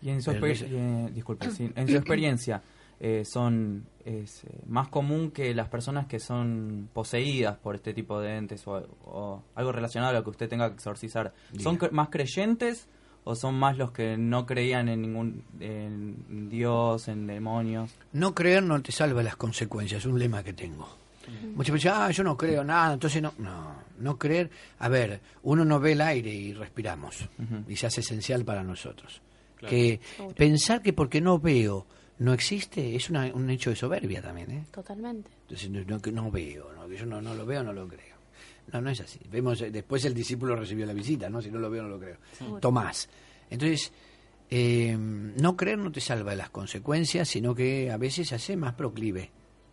Y en su, Pero eh, disculpe, sí, en su experiencia, eh, son es eh, más común que las personas que son poseídas por este tipo de entes o, o algo relacionado a lo que usted tenga que exorcizar. ¿Son cre- más creyentes o son más los que no creían en ningún en Dios, en demonios? No creer no te salva las consecuencias, es un lema que tengo. Muchas veces, ah, yo no creo nada, entonces no, no, no creer. A ver, uno no ve el aire y respiramos, y se hace esencial para nosotros. Claro. Que Seguro. pensar que porque no veo no existe es una- un hecho de soberbia también, ¿eh? Totalmente. Entonces, no, no, que no veo, ¿no? que yo no, no lo veo, no lo creo. No, no es así. Vemos, eh, después el discípulo recibió la visita, ¿no? Si no lo veo, no lo creo. Seguro. Tomás. Entonces, eh, no creer no te salva de las consecuencias, sino que a veces hace más proclive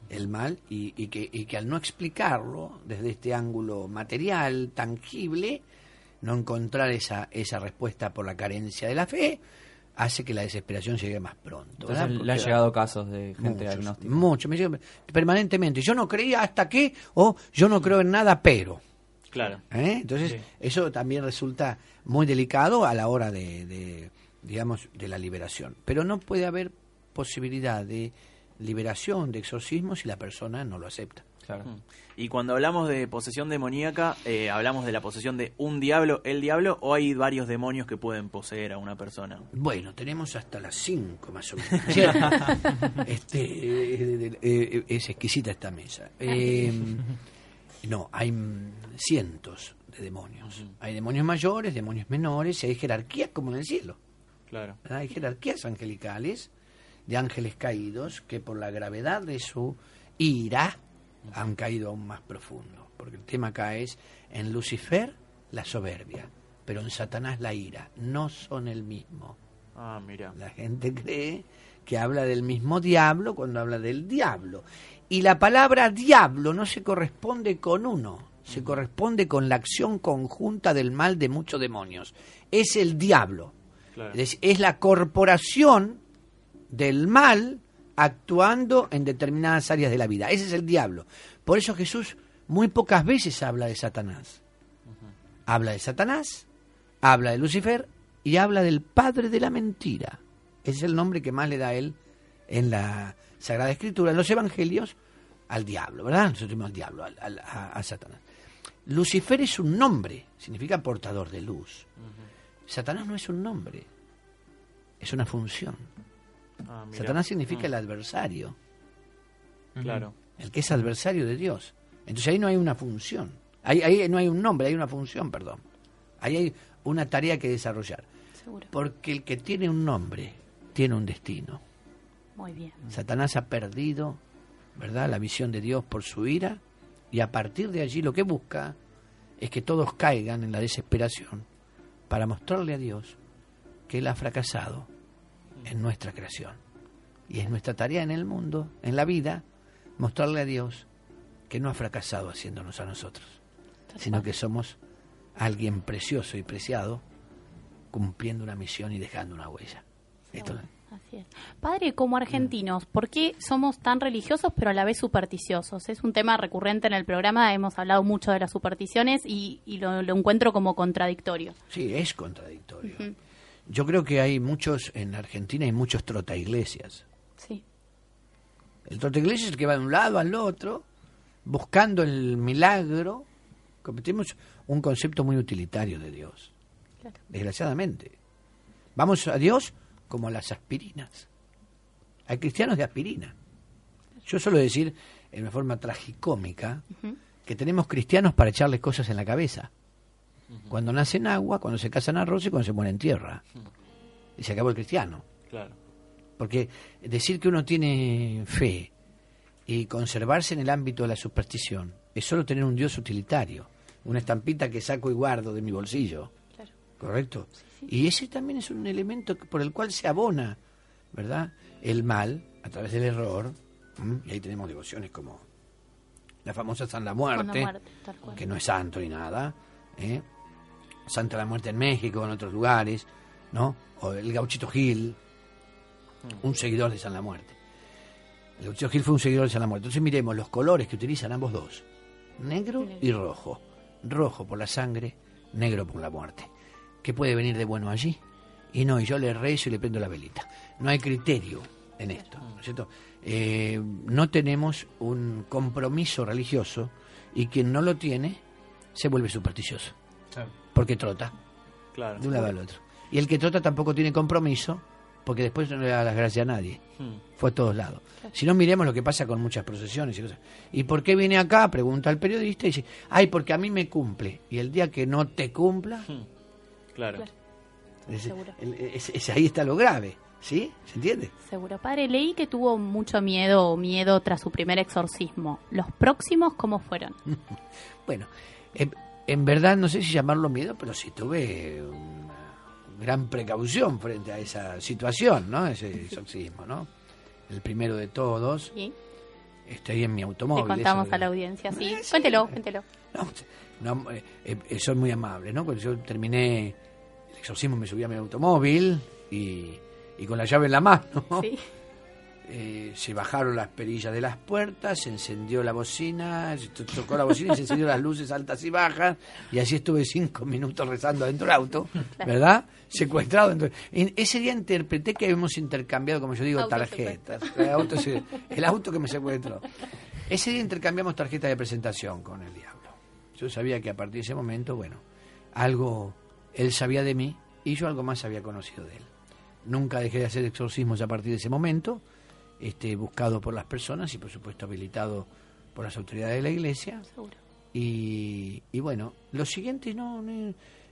el mal y, y que, y que al no explicarlo desde este ángulo material, tangible, no encontrar esa, esa respuesta por la carencia de la fe, hace que la desesperación llegue más pronto. Entonces, le han llegado casos de gente Muchos, agnóstica. Mucho, me llega permanentemente. Yo no creía hasta que, o yo no creo en nada, pero. Claro. ¿eh? Entonces, eso también resulta muy delicado a la hora de, de, digamos, de la liberación. Pero no puede haber posibilidad de liberación, de exorcismo, si la persona no lo acepta. Mm. Y cuando hablamos de posesión demoníaca, eh, ¿hablamos de la posesión de un diablo, el diablo, o hay varios demonios que pueden poseer a una persona? Bueno, tenemos hasta las 5 más o menos. este, eh, eh, eh, es exquisita esta mesa. Eh, no, hay mm, cientos de demonios. Hay demonios mayores, demonios menores, y hay jerarquías como en el cielo. Claro. Hay jerarquías angelicales de ángeles caídos que por la gravedad de su ira han caído aún más profundo. Porque el tema acá es en Lucifer la soberbia, pero en Satanás la ira. No son el mismo. Ah, mira. La gente cree que habla del mismo diablo cuando habla del diablo. Y la palabra diablo no se corresponde con uno, se corresponde con la acción conjunta del mal de muchos demonios. Es el diablo. Claro. Es, decir, es la corporación del mal actuando en determinadas áreas de la vida. Ese es el diablo. Por eso Jesús muy pocas veces habla de Satanás. Habla de Satanás, habla de Lucifer y habla del padre de la mentira. Ese es el nombre que más le da él en la Sagrada Escritura, en los Evangelios, al diablo, ¿verdad? Nosotros al diablo, al- al- a, a Satanás. Lucifer es un nombre, significa portador de luz. Satanás no es un nombre, es una función. Ah. Satanás significa Mm. el adversario, Claro. el que es adversario de Dios. Entonces ahí no hay una función, ahí, ahí no hay un nombre, hay una función, perdón. Ahí hay una tarea que desarrollar. Seguro. Porque el que tiene un nombre tiene un destino. Muy bien. Satanás ha perdido, ¿verdad?, la visión de Dios por su ira y a partir de allí lo que busca es que todos caigan en la desesperación para mostrarle a Dios que Él ha fracasado en nuestra creación. Y es nuestra tarea en el mundo, en la vida, mostrarle a Dios que no ha fracasado haciéndonos a nosotros, sino que somos alguien precioso y preciado cumpliendo una misión y dejando una huella. Esto- Así es. Padre, como argentinos, ¿por qué somos tan religiosos pero a la vez supersticiosos? Es un tema recurrente en el programa, hemos hablado mucho de las supersticiones y, y lo, lo encuentro como contradictorio. Sí, es contradictorio. Yo creo que hay muchos, en Argentina hay muchos trota iglesias. Sí. El trota iglesia es el que va de un lado al otro, buscando el milagro. Cometemos un concepto muy utilitario de Dios, Claro. desgraciadamente. Vamos a Dios como a las aspirinas. Hay cristianos de aspirina. Yo suelo decir, en una forma tragicómica, que tenemos cristianos para echarles cosas en la cabeza. Cuando nacen agua, cuando se casan arroz y cuando se mueren tierra. Y se acabó el cristiano. Claro. Porque decir que uno tiene fe y conservarse en el ámbito de la superstición es solo tener un Dios utilitario, una estampita que saco y guardo de mi bolsillo. Claro. ¿Correcto? Y ese también es un elemento que- por el cual se abona, ¿verdad? El mal a través del error. Y ahí tenemos devociones como la famosa San la Muerte, Con la muerte, tal cual. que no es santo ni nada. ¿eh? Santa la Muerte en México, en otros lugares, ¿no? O el Gauchito Gil, un seguidor de San la Muerte. El Gauchito Gil fue un seguidor de San la Muerte. Entonces miremos los colores que utilizan ambos dos, negro y rojo. Rojo por la sangre, negro por la muerte. ¿Qué puede venir de bueno allí? Y no, y yo le rezo y le prendo la velita. No hay criterio en esto, ¿no es cierto? Eh, no tenemos un compromiso religioso y quien no lo tiene se vuelve supersticioso. Porque trota Claro. de un lado al otro. Y el que trota tampoco tiene compromiso porque después no le da las gracias a nadie. Hmm. Fue a todos lados. Si no, miremos lo que pasa con muchas procesiones y cosas. ¿Y por qué viene acá? Pregunta al periodista y dice, ay, porque a mí me cumple. Y el día que no te cumpla, Claro. es- Seguro. el- es- es- ahí está lo grave. ¿Sí? ¿Se entiende? Seguro. Padre, leí que tuvo mucho miedo o miedo tras su primer exorcismo. ¿Los próximos cómo fueron? Bueno, en, en verdad no sé si llamarlo miedo, pero sí tuve una- gran precaución frente a esa situación, ¿no? Ese exorcismo, ¿no? El primero de todos. Sí. Estoy en mi Le automóvil. contamos eso- a la audiencia, sí. Cuéntelo, cuéntelo. no, eh, eh, son muy amables, ¿no? Cuando yo terminé el exorcismo me subí a mi automóvil y, y con la llave en la mano Sí. eh, se bajaron las perillas de las puertas, se encendió la bocina, se to- tocó la bocina y se encendieron las luces altas y bajas y así estuve cinco minutos rezando dentro del auto, ¿verdad? Secuestrado. Dentro. En ese día interpreté que hemos intercambiado, como yo digo, tarjetas. El auto, se- el auto que me secuestró. Ese día intercambiamos tarjetas de presentación con el diablo. Yo sabía que a partir de ese momento, bueno, algo él sabía de mí y yo algo más había conocido de él. Nunca dejé de hacer exorcismos a partir de ese momento, este, buscado por las personas y por supuesto habilitado por las autoridades de la iglesia. Seguro. Y, y bueno, los siguientes no,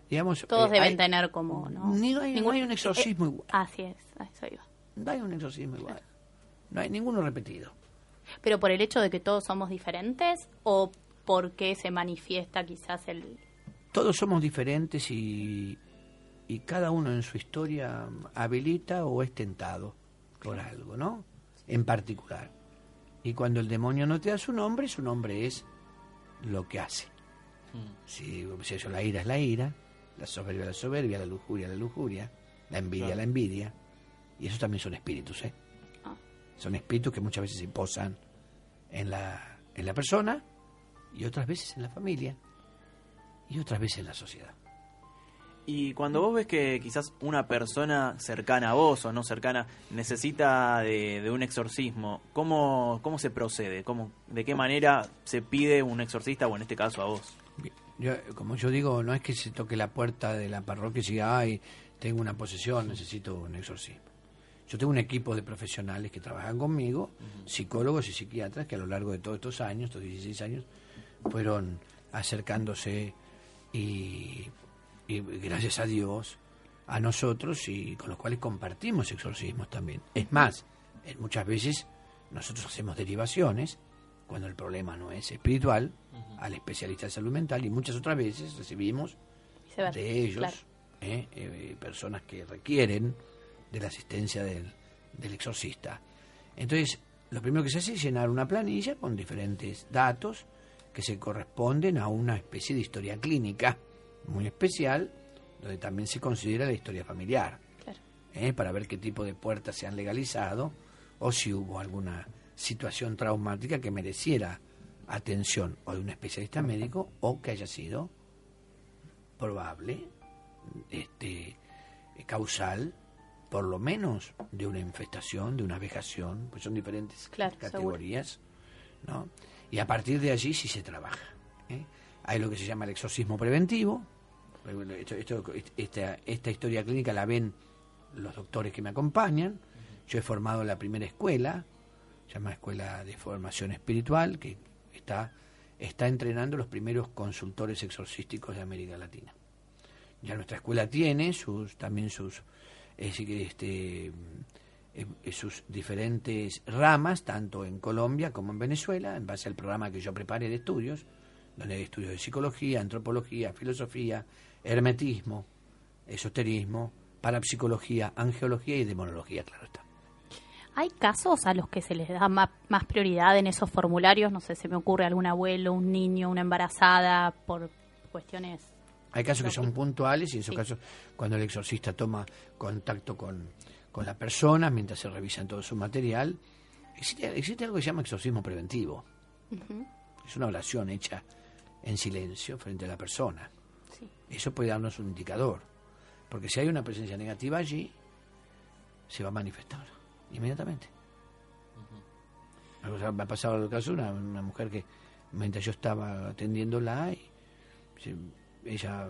digamos... Todos eh, deben hay- tener como, ¿no? Ni- hay- no Ningún- hay un exorcismo eh, igual. Así es, eso iba. No hay un exorcismo igual. No hay ninguno repetido. Pero por el hecho de que todos somos diferentes o porque se manifiesta quizás el... Todos somos diferentes y, y cada uno en su historia habilita o es tentado por algo, ¿no? En particular. Y cuando el demonio no te da su nombre, su nombre es lo que hace. Si, si eso, la ira es la ira, la soberbia la soberbia, la lujuria la lujuria, la envidia Claro. la envidia. Y eso también son espíritus, ¿eh? Ah. Son espíritus que muchas veces se posan en la, en la persona y otras veces en la familia y otras veces en la sociedad. Y cuando vos ves que quizás una persona cercana a vos o no cercana necesita de, de un exorcismo, ¿cómo, cómo se procede? ¿Cómo, ¿De qué manera se pide un exorcista o en este caso a vos? Yo, como yo digo, no es que se toque la puerta de la parroquia y diga, ay, tengo una posesión, necesito un exorcismo. Yo tengo un equipo de profesionales que trabajan conmigo, psicólogos y psiquiatras, que a lo largo de todos estos años, estos 16 años, fueron acercándose y, y gracias a Dios a nosotros y con los cuales compartimos exorcismos también. Es más, eh, muchas veces nosotros hacemos derivaciones cuando el problema no es espiritual al especialista de salud mental y muchas otras veces recibimos de ellos claro. eh, eh, personas que requieren de la asistencia del, del exorcista. Entonces, lo primero que se hace es llenar una planilla con diferentes datos que se corresponden a una especie de historia clínica muy especial, donde también se considera la historia familiar, Claro. ¿eh? para ver qué tipo de puertas se han legalizado o si hubo alguna situación traumática que mereciera atención o de un especialista médico o que haya sido probable, este, causal, por lo menos de una infestación, de una vejación, pues son diferentes Claro, categorías, ¿no? Y a partir de allí sí se trabaja. ¿eh? Hay lo que se llama el exorcismo preventivo. Esto- esto- esta, esta historia clínica la ven los doctores que me acompañan. Yo he formado la primera escuela, se llama Escuela de Formación Espiritual, que está, está entrenando los primeros consultores exorcísticos de América Latina. Ya nuestra escuela tiene sus también sus es decir, que, este, eh, eh, sus diferentes ramas, tanto en Colombia como en Venezuela, en base al programa que yo preparé de estudios, donde hay estudios de psicología, antropología, filosofía, hermetismo, esoterismo, parapsicología, angeología y demonología, claro está. ¿Hay casos a los que se les da ma- más, prioridad en esos formularios? No sé, se me ocurre algún abuelo, un niño, una embarazada, por cuestiones... Hay casos que son puntuales y en esos Sí. casos cuando el exorcista toma contacto con, con la persona mientras se revisan todo su material. Existe, existe algo que se llama exorcismo preventivo. Es una oración hecha en silencio frente a la persona. Sí. Eso puede darnos un indicador. Porque si hay una presencia negativa allí, se va a manifestar inmediatamente. O sea, Me ha pasado el caso de una, una mujer que mientras yo estaba atendiéndola, y se- ella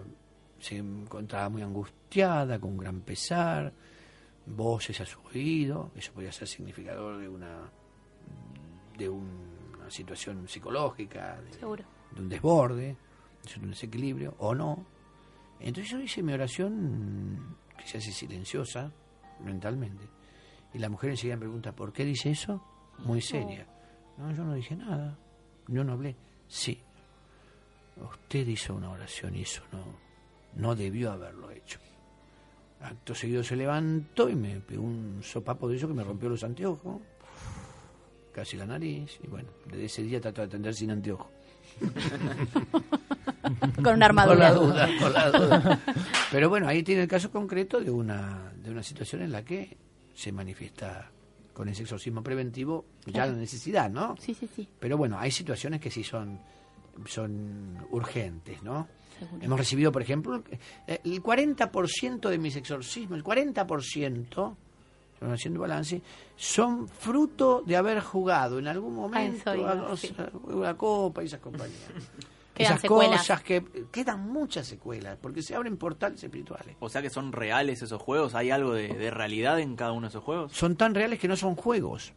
se encontraba muy angustiada, con un gran pesar, voces a su oído, eso podía ser significador de una de una situación psicológica, de, Seguro. de un desborde, de un desequilibrio, o no. Entonces yo hice mi oración, que se hace silenciosa mentalmente, y la mujer enseguida me pregunta, ¿por qué dice eso? Muy seria. No, yo no dije nada, yo no hablé. Sí, usted hizo una oración y eso no, no debió haberlo hecho. Acto seguido se levantó y me pegó un sopapo de eso que me rompió los anteojos, casi la nariz, y bueno, desde ese día trato de atender sin anteojos. Con una armadura. Por la duda, por la duda. Pero bueno, ahí tiene el caso concreto de una, de una situación en la que se manifiesta con ese exorcismo preventivo ya la necesidad, ¿no? Sí, sí, sí. Pero bueno, hay situaciones que sí son, son urgentes, ¿no? Seguro. Hemos recibido, por ejemplo, eh, el 40% de mis exorcismos, el 40%, estoy haciendo balance, son fruto de haber jugado en algún momento eso iba, a, o sí. sea, una copa y esas compañías. Quedan esas secuelas. cosas que quedan muchas secuelas, porque se abren portales espirituales. O sea que son reales esos juegos. ¿Hay algo de, de realidad en cada uno de esos juegos? Son tan reales que no son juegos,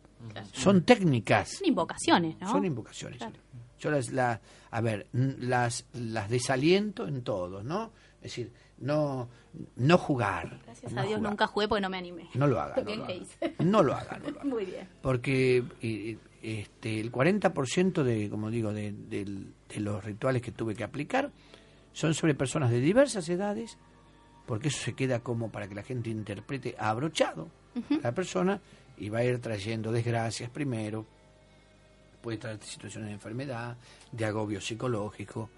son técnicas. Son invocaciones, ¿no? Son invocaciones. Claro. Yo las, la, a ver, las, las desaliento en todos, ¿no? Es decir, no, no jugar. Gracias no a Dios jugar. nunca jugué porque no me animé. No lo haga, Lo no lo que haga. hice. No lo haga, no lo haga. Muy bien. Porque eh, este, el 40% de, como digo, de, los rituales que tuve que aplicar son sobre personas de diversas edades, porque eso se queda como para que la gente interprete abrochado a la persona y va a ir trayendo desgracias primero, puede traer situaciones de enfermedad, de agobio psicológico,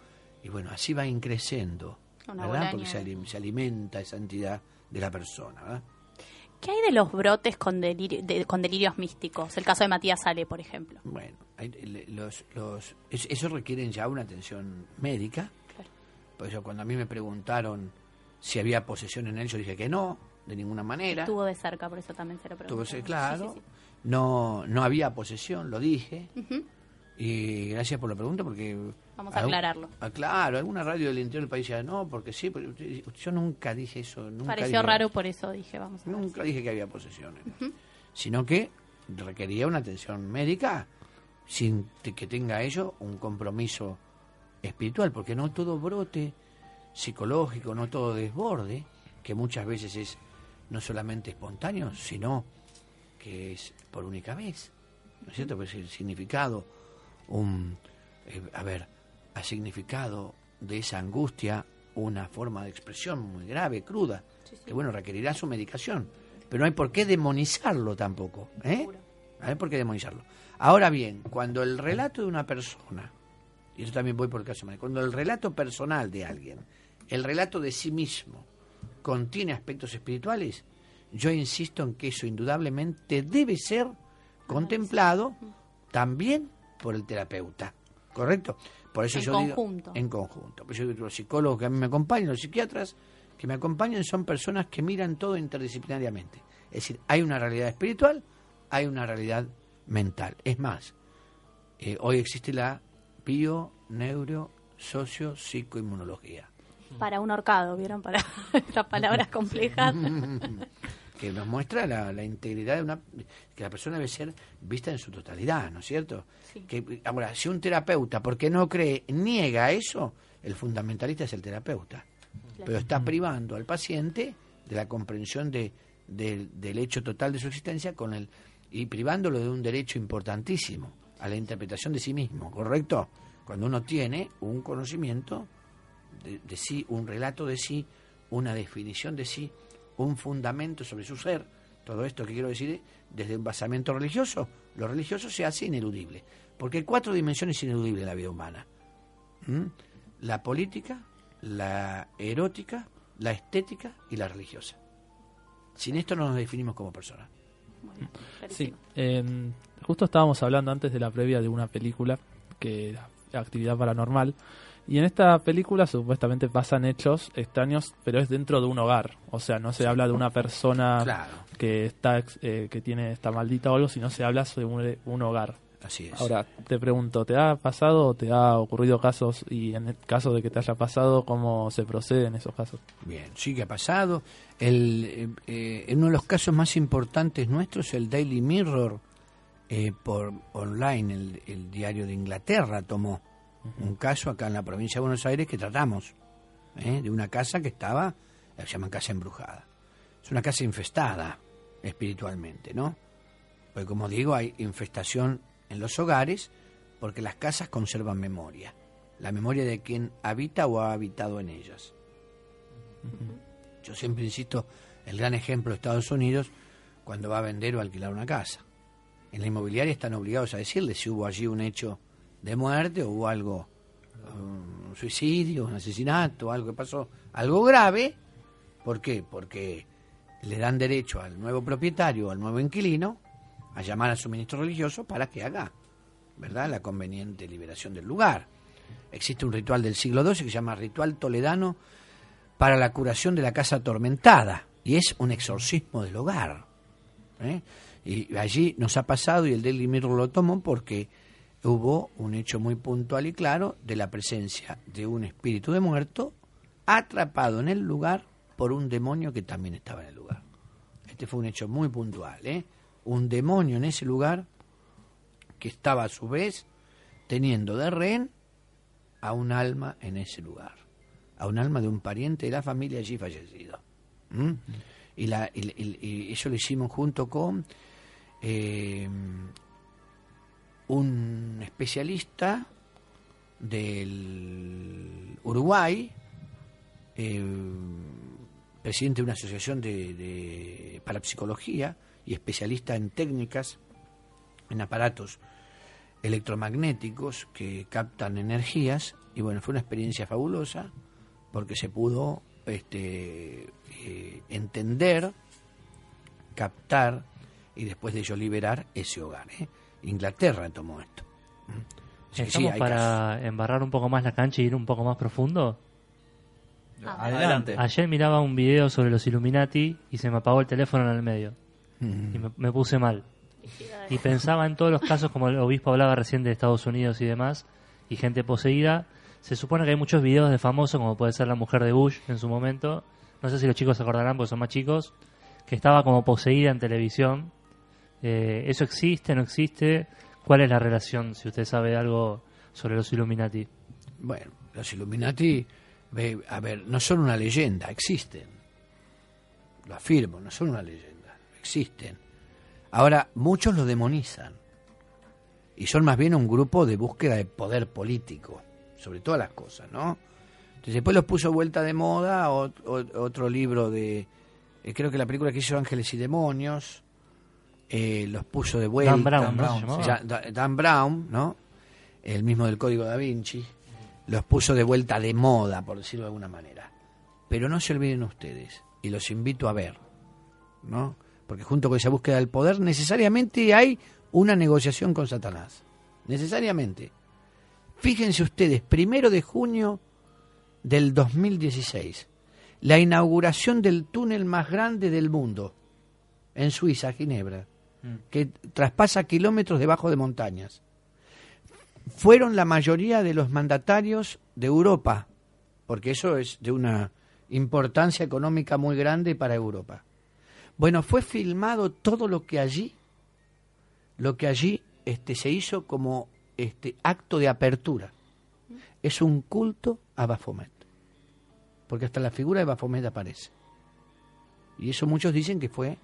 y bueno, así va increciendo, Una ¿verdad? Porque se, alimenta esa entidad de la persona, ¿verdad? ¿Qué hay de los brotes con, delirio- de- con delirios místicos? El caso de Matías Sale, por ejemplo. Bueno, hay- los, los, eso requieren ya una atención médica. Por eso cuando a mí me preguntaron si había posesión en él, yo dije que no, de ninguna manera. Estuvo de cerca, por eso también se lo Tuvo pregunto. que ser claro. No, no había posesión, lo dije. Ujú. Y gracias por la pregunta porque... Vamos a algún- aclararlo. ah, claro, alguna radio del interior del país decía, no, porque sí, porque yo nunca dije eso. Nunca Pareció dije- raro, por eso dije, vamos a ver. Nunca dije que había posesión, sino que requería una atención médica sin que tenga ello un compromiso espiritual, porque no todo brote psicológico, no todo desborde, que muchas veces es no solamente espontáneo, sino que es por única vez, ¿no es cierto? Pues el significado, un, eh, a ver, ha significado de esa angustia una forma de expresión muy grave, cruda, que bueno, requerirá su medicación, pero no hay por qué demonizarlo tampoco, ¿eh? No hay por qué demonizarlo. Ahora bien, cuando el relato de una persona, y yo también voy por el caso cuando el relato personal de alguien, el relato de sí mismo, contiene aspectos espirituales, yo insisto en que eso indudablemente debe ser contemplado también por el terapeuta, ¿correcto? Por eso En yo digo- en conjunto. Por eso digo, los psicólogos que a mí me acompañan, los psiquiatras que me acompañan son personas que miran todo interdisciplinariamente. Es decir, hay una realidad espiritual, hay una realidad mental. Es más, eh, hoy existe la bio, neuro, socio, psicoinmunología. Para un horcado, ¿vieron? Para estas palabras complejas. que nos muestra la, la integridad de una que la persona debe ser vista en su totalidad, ¿no es cierto? Que ahora si un terapeuta porque no cree niega eso, el fundamentalista es el terapeuta, pero está privando al paciente de la comprensión de, del- del hecho total de su existencia con el y privándolo de un derecho importantísimo a la interpretación de sí mismo, ¿correcto? Cuando uno tiene un conocimiento de, de sí, un relato de sí, una definición de sí, un fundamento sobre su ser. Todo esto que quiero decir, desde un basamento religioso, lo religioso se hace ineludible. Porque hay cuatro dimensiones ineludibles en la vida humana. ¿Mm? La política, la erótica, la estética y la religiosa. Sin esto no nos definimos como personas. Sí, eh, justo estábamos hablando antes de la previa de una película que era Actividad Paranormal. Y en esta película supuestamente pasan hechos extraños, pero es dentro de un hogar. O sea, no se habla de una persona Claro. que está eh, que tiene está maldita o algo, sino se habla sobre un, un hogar. Así es. Ahora, te pregunto, ¿te ha pasado o te ha ocurrido casos? Y en el caso de que te haya pasado, ¿cómo se procede en esos casos? Bien, sí que ha pasado. El, eh, eh, en uno de los casos más importantes nuestros, el Daily Mirror, eh, por online, el, el diario de Inglaterra, tomó un caso acá en la provincia de Buenos Aires que tratamos, ¿eh? de una casa que estaba, la llaman casa embrujada. Es una casa infestada espiritualmente, ¿no? Pues como digo, hay infestación en los hogares porque las casas conservan memoria, la memoria de quien habita o ha habitado en ellas. Yo siempre insisto El gran ejemplo de Estados Unidos cuando va a vender o alquilar una casa. En la inmobiliaria están obligados a decirle si hubo allí un hecho de muerte hubo algo, un suicidio, un asesinato, algo que pasó, algo grave. ¿Por qué? Porque le dan derecho al nuevo propietario, al nuevo inquilino, a llamar a su ministro religioso para que haga, ¿verdad?, la conveniente liberación del lugar. Existe un ritual del siglo XII que se llama ritual toledano para la curación de la casa atormentada y es un exorcismo del hogar. ¿eh? Y allí nos ha pasado y el Daily Mirror lo tomó porque hubo un hecho muy puntual y claro de la presencia de un espíritu de muerto atrapado en el lugar por un demonio que también estaba en el lugar. Este fue un hecho muy puntual, ¿eh? Un demonio en ese lugar que estaba a su vez teniendo de rehén a un alma en ese lugar, a un alma de un pariente de la familia allí fallecido. Y, la, y, y- y eso lo hicimos junto con eh, un especialista del Uruguay, eh, presidente de una asociación de, de parapsicología y especialista en técnicas, en aparatos electromagnéticos que captan energías y bueno, fue una experiencia fabulosa porque se pudo este, eh, entender, captar y después de ello liberar ese hogar. ¿eh? Inglaterra tomó esto. ¿Mm? Sí, ¿Estamos para embarrar un poco más la cancha y ir un poco más profundo? Adelante. Ayer miraba un video sobre los Illuminati y se me apagó el teléfono en el medio. Mm. Y me, me puse mal. Y pensaba en todos los casos, como el obispo hablaba recién de Estados Unidos y demás, y gente poseída. Se supone que hay muchos videos de famosos, como puede ser la mujer de Bush en su momento. No sé si los chicos se acordarán porque son más chicos. Que estaba como poseída en televisión. Eh, ¿Eso existe? ¿No existe? ¿Cuál es la relación, si usted sabe algo sobre los Illuminati? Bueno, los Illuminati, a ver, no son una leyenda, existen. Lo afirmo, no son una leyenda, existen. Ahora, muchos lo demonizan. Y son más bien un grupo de búsqueda de poder político, sobre todas las cosas, ¿no? Entonces, después los puso vuelta de moda o- o- otro libro de, eh, creo que la película que hizo Ángeles y Demonios, eh, los puso de vuelta. Dan Brown, Dan Brown, ¿no? El mismo del Código da Vinci, los puso de vuelta de moda, por decirlo de alguna manera. Pero no se olviden ustedes, y los invito a ver, ¿no? Porque junto con esa búsqueda del poder, necesariamente hay una negociación con Satanás. Necesariamente. Fíjense ustedes, primero de junio del 2016, la inauguración del túnel más grande del mundo, en Suiza, Ginebra, que traspasa kilómetros debajo de montañas. Fueron la mayoría de los mandatarios de Europa, porque eso es de una importancia económica muy grande para Europa. Bueno, fue filmado todo lo que allí, lo que allí este, se hizo como este acto de apertura. Es un culto a Baphomet, porque hasta la figura de Baphomet aparece. Y eso muchos dicen que fue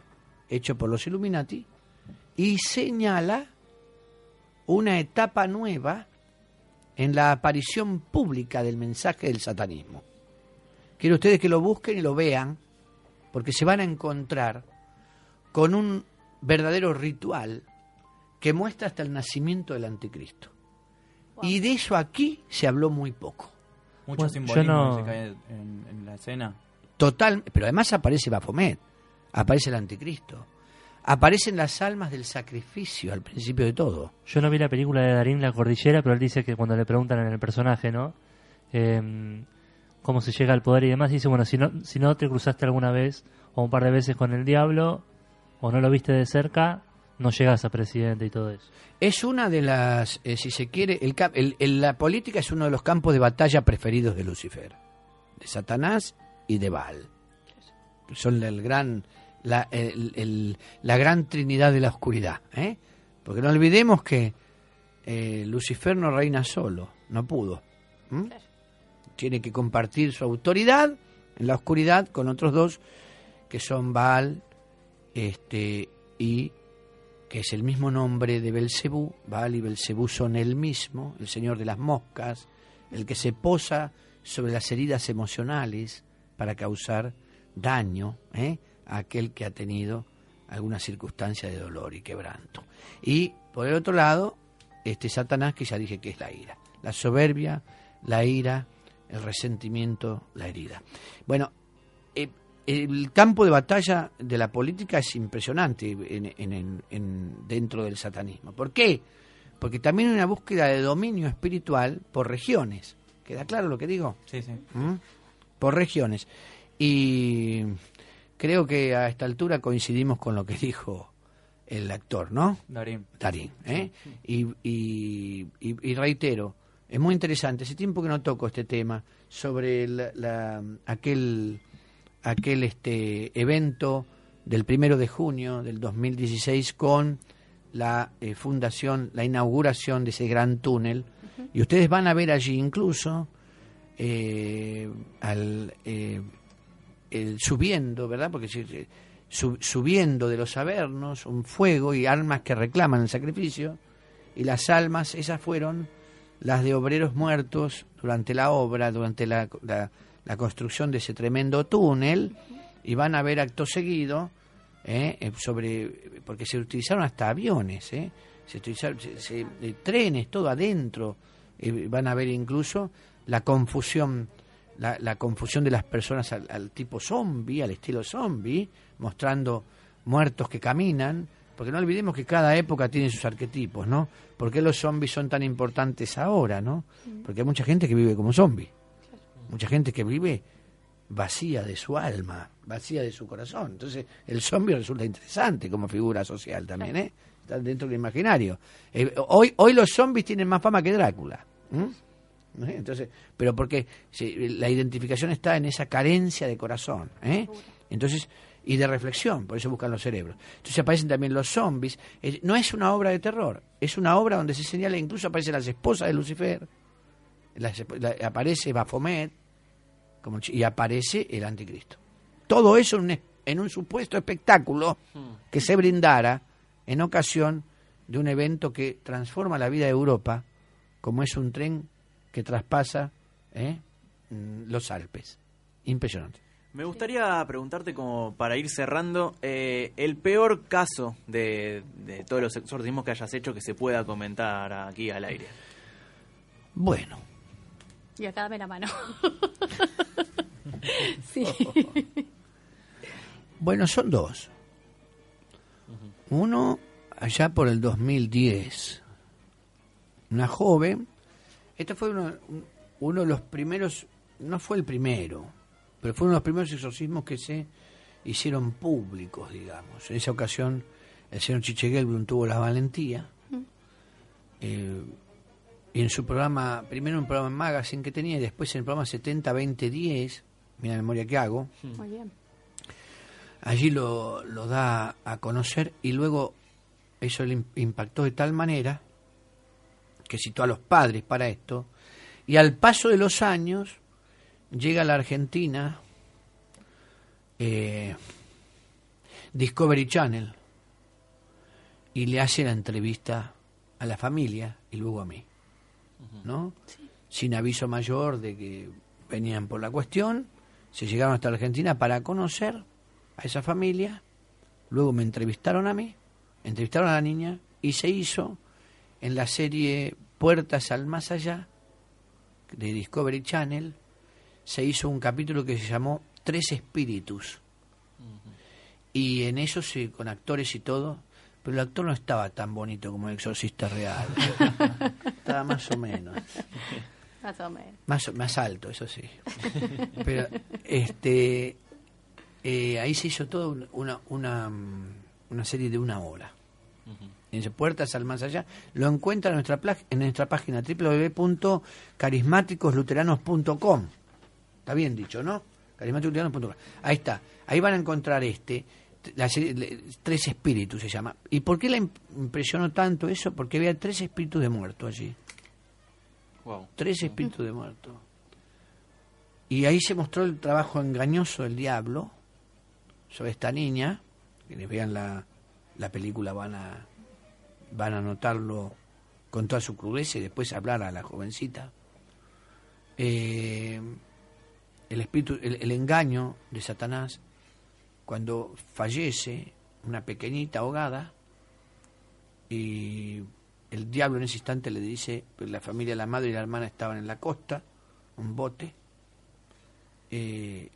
hecho por los Illuminati y señala una etapa nueva en la aparición pública del mensaje del satanismo. Quiero ustedes que lo busquen y lo vean, porque se van a encontrar con un verdadero ritual que muestra hasta el nacimiento del anticristo. Y de eso aquí se habló muy poco. Mucho Bueno, simbolismo no- se cae en, en la escena. Total, pero además aparece Baphomet, aparece el anticristo, aparecen las almas del sacrificio al principio de todo. Yo no vi la película de Darín La Cordillera, pero él dice que cuando le preguntan en el personaje, ¿no? Em, cómo se llega al poder y demás, dice, bueno, si no, si no te cruzaste alguna vez o un par de veces con el diablo o no lo viste de cerca, no llegas a presidente y todo eso. Es una de las, eh, si se quiere, el, el- el- la política es uno de los campos de batalla preferidos de Lucifer, de Satanás y de Baal. Son el gran, la, el- la gran trinidad de la oscuridad. ¿eh? Porque no olvidemos que eh, Lucifer no reina solo, no pudo. Tiene que compartir su autoridad en la oscuridad con otros dos que son Baal este, y que es el mismo nombre de Belcebú, Baal y Belcebú son el mismo, el señor de las moscas, el que se posa sobre las heridas emocionales para causar daño, ¿eh? A aquel que ha tenido alguna circunstancia de dolor y quebranto. Y por el otro lado, este Satanás que ya dije que es la ira, la soberbia, la ira, el resentimiento, la herida. Bueno, eh, el campo de batalla de la política es impresionante en, en- en- en- dentro del satanismo. ¿Por qué? Porque también hay una búsqueda de dominio espiritual por regiones. ¿Queda claro lo que digo? Sí, sí. ¿Mm? Por regiones. Y creo que a esta altura coincidimos con lo que dijo el actor, ¿no? Darín. Darín. ¿eh? Y, y- y- y reitero, es muy interesante, hace tiempo que no toco este tema, sobre la- la- aquel, aquel este, evento del primero de junio del 2016 con la eh, fundación, la inauguración de ese gran túnel. Y ustedes van a ver allí incluso eh, al, eh, subiendo, ¿verdad? Porque su- subiendo de los avernos un fuego y almas que reclaman el sacrificio, y las almas, esas fueron las de obreros muertos durante la obra, durante la, la- la construcción de ese tremendo túnel, y van a ver acto seguido ¿eh? Eh, sobre porque se utilizaron hasta aviones, ¿eh? se utilizaron se- se- eh, trenes, todo adentro, eh, van a ver incluso la confusión la, la confusión de las personas al, al tipo zombie, al estilo zombie, mostrando muertos que caminan, porque no olvidemos que cada época tiene sus arquetipos, ¿no? ¿Por qué los zombies son tan importantes ahora, no? Porque hay mucha gente que vive como zombie, mucha gente que vive vacía de su alma, vacía de su corazón. Entonces, el zombie resulta interesante como figura social también, ¿eh? Está dentro del imaginario. Eh, hoy, hoy los zombies tienen más fama que Drácula. ¿No es? Entonces, pero porque sí, la identificación está en esa carencia de corazón, ¿eh? Entonces, y de reflexión, por eso buscan los cerebros. Entonces aparecen también los zombies. Eh, no es una obra de terror, es una obra donde se señala, incluso aparecen las esposas de Lucifer, las esp- la- aparece Baphomet, como ch- y aparece el anticristo. Todo eso en un, es- en un supuesto espectáculo que se brindara en ocasión de un evento que transforma la vida de Europa, como es un tren que traspasa ¿eh? Mm, los Alpes. Impresionante. Me gustaría preguntarte, como para ir cerrando, eh, el peor caso de, de todos los exorcismos que hayas hecho que se pueda comentar aquí al aire. Bueno, Y acá dame la mano. sí. bueno, son dos. Uno allá por el 2010. Una joven. Este fue uno, un- uno de los primeros, no fue el primero, pero fue uno de los primeros exorcismos que se hicieron públicos, digamos. En esa ocasión el señor Chiche Gelbrun tuvo la valentía. eh, y en su programa, primero un programa en Magazine que tenía, y después en el programa 70-20-10, mira la memoria que hago, Muy bien. allí lo, lo da a conocer y luego eso le im- impactó de tal manera que citó a los padres para esto y al paso de los años llega a la Argentina eh, Discovery Channel y le hace la entrevista a la familia y luego a mí, ¿no? Sin aviso mayor de que venían por la cuestión, se llegaron hasta la Argentina para conocer a esa familia, luego me entrevistaron a mí, entrevistaron a la niña y se hizo en la serie Puertas al Más Allá de Discovery Channel, se hizo un capítulo que se llamó Tres Espíritus. Y en eso sí, con actores y todo, pero el actor no estaba tan bonito como el exorcista real. estaba más o menos. Más o menos. Más, más alto, eso sí. Pero este eh, ahí se hizo todo un- una, una, una serie de una hora. En Puertas al Más Allá. Lo encuentra en nuestra, en nuestra página www.carismáticosluteranos.com. Está bien dicho, ¿no? Carismáticosluteranos.com. Ahí está. Ahí van a encontrar este. La serie- tres espíritus se llama. ¿Y por qué im- impresionó tanto eso? Porque había tres espíritus de muerto allí. Tres espíritus de muerto. Y ahí se mostró el trabajo engañoso del diablo sobre esta niña. Quienes vean la, la película van a, van a notarlo con toda su crudeza y después hablar a la jovencita. Eh, el espíritu, el, engaño de Satanás cuando fallece una pequeñita ahogada y el diablo en ese instante le dice, pues la familia, la madre y la hermana estaban en la costa, un bote, eh,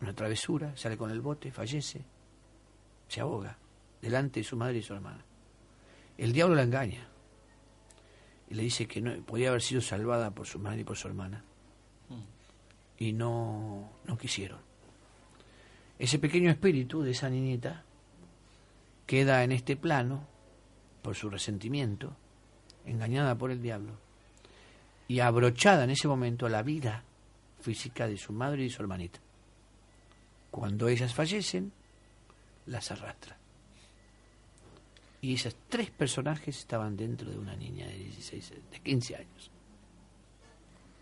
una travesura, sale con el bote, fallece, se ahoga, delante de su madre y su hermana. El diablo la engaña y le dice que no podía haber sido salvada por su madre y por su hermana. Y no, no quisieron. Ese pequeño espíritu de esa niñita queda en este plano por su resentimiento, engañada por el diablo, y abrochada en ese momento la vida física de su madre y su hermanita. Cuando ellas fallecen, las arrastra. Y esos tres personajes estaban dentro de una niña de 16, de 15 años.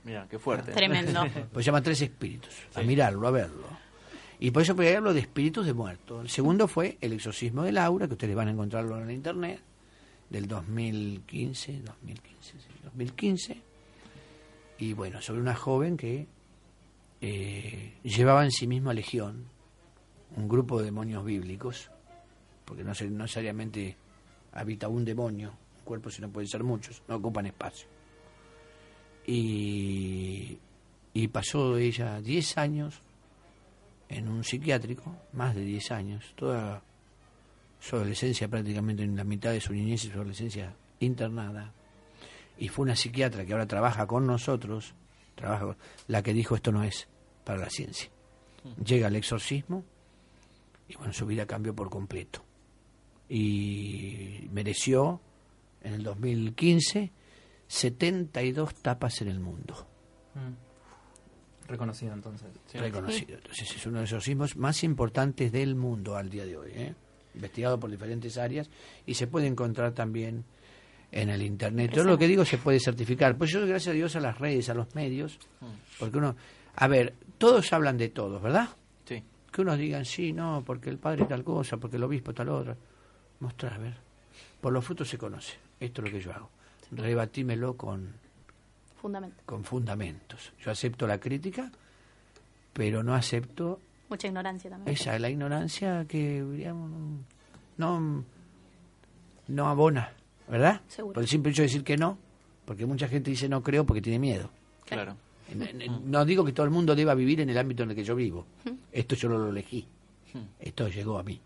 Mira, qué fuerte. Tremendo. Pues llaman tres espíritus, a mirarlo, a verlo. Y por eso porque hablo de espíritus de muertos. El segundo fue El exorcismo de Laura, que ustedes van a encontrarlo en la internet, del 2015, 2015, sí, 2015. Y bueno, sobre una joven que eh, llevaba en sí misma legión, un grupo de demonios bíblicos, porque no, se- no necesariamente habita un demonio, un cuerpo, sino pueden ser muchos, no ocupan espacio. Y, y pasó ella 10 años en un psiquiátrico, más de 10 años, toda su adolescencia prácticamente en la mitad de su niñez y su adolescencia internada. Y fue una psiquiatra que ahora trabaja con nosotros, trabaja con- la que dijo esto no es para la ciencia. Llega al exorcismo y bueno, su vida cambió por completo. Y mereció en el 2015 72 tapas en el mundo. Mm. Reconocido entonces. reconocido. Entonces es uno de los exorcismos más importantes del mundo al día de hoy, ¿eh? investigado por diferentes áreas y se puede encontrar también en el internet. Todo lo que digo se puede certificar. Pues yo gracias a Dios a las redes, a los medios, porque uno, a ver, todos hablan de todos, ¿verdad? Sí. Que unos digan sí, no, porque el padre tal cosa, porque el obispo tal otra. Mostrar, a ver. Por los frutos se conoce. Esto es lo que yo hago. Rebatímelo con Fundamento. con fundamentos. Yo acepto la crítica, pero no acepto Mucha ignorancia también. esa, la ignorancia que digamos, no, no abona, ¿verdad? Seguro. Por el simple hecho de decir que no, porque mucha gente dice no creo porque tiene miedo. Claro. N- No digo que todo el mundo deba vivir en el ámbito en el que yo vivo. Esto yo no lo elegí. Esto llegó a mí.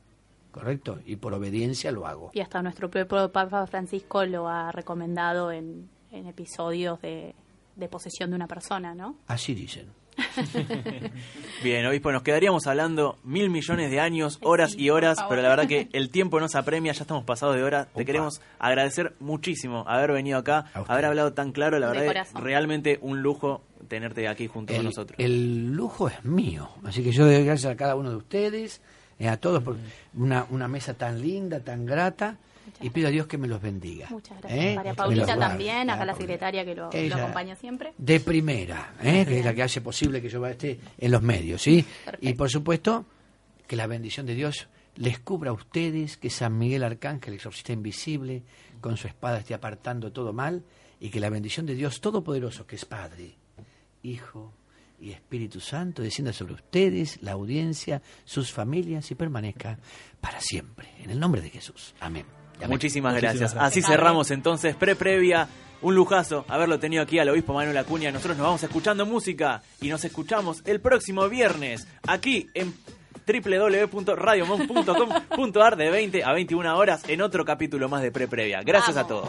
¿Correcto? Y por obediencia lo hago. Y hasta nuestro propio Papa Francisco lo ha recomendado en, en episodios de, de posesión de una persona, ¿no? Así dicen. Bien, obispo, nos quedaríamos hablando mil millones de años, horas y horas, pero la verdad que el tiempo nos apremia, ya estamos pasados de hora. Te queremos agradecer muchísimo haber venido acá, haber hablado tan claro, la De verdad, corazón. realmente un lujo tenerte aquí junto con el, nosotros. el lujo es mío. Así que yo doy gracias a cada uno de ustedes, eh, a todos, por una, una mesa tan linda, tan grata. Y pido a Dios que me los bendiga. Muchas gracias. ¿eh? María Paulita también, acá la secretaria que lo, acompaña siempre. De primera, ¿eh? que es la que hace posible que yo esté en los medios. ¿sí? Y por supuesto, que la bendición de Dios les cubra a ustedes, que San Miguel Arcángel, exorcista invisible, con su espada esté apartando todo mal, y que la bendición de Dios Todopoderoso, que es Padre, Hijo y Espíritu Santo, descienda sobre ustedes, la audiencia, sus familias y permanezca para siempre. En el nombre de Jesús. Amén. Amén. Muchísimas gracias. Así cerramos entonces pre-previa. Un lujazo haberlo tenido aquí al obispo Manuel Acuña. Nosotros nos vamos escuchando música y nos escuchamos el próximo viernes aquí en www.radiomon.com.ar de 20 a 21 horas en otro capítulo más de pre-previa. Gracias a todos.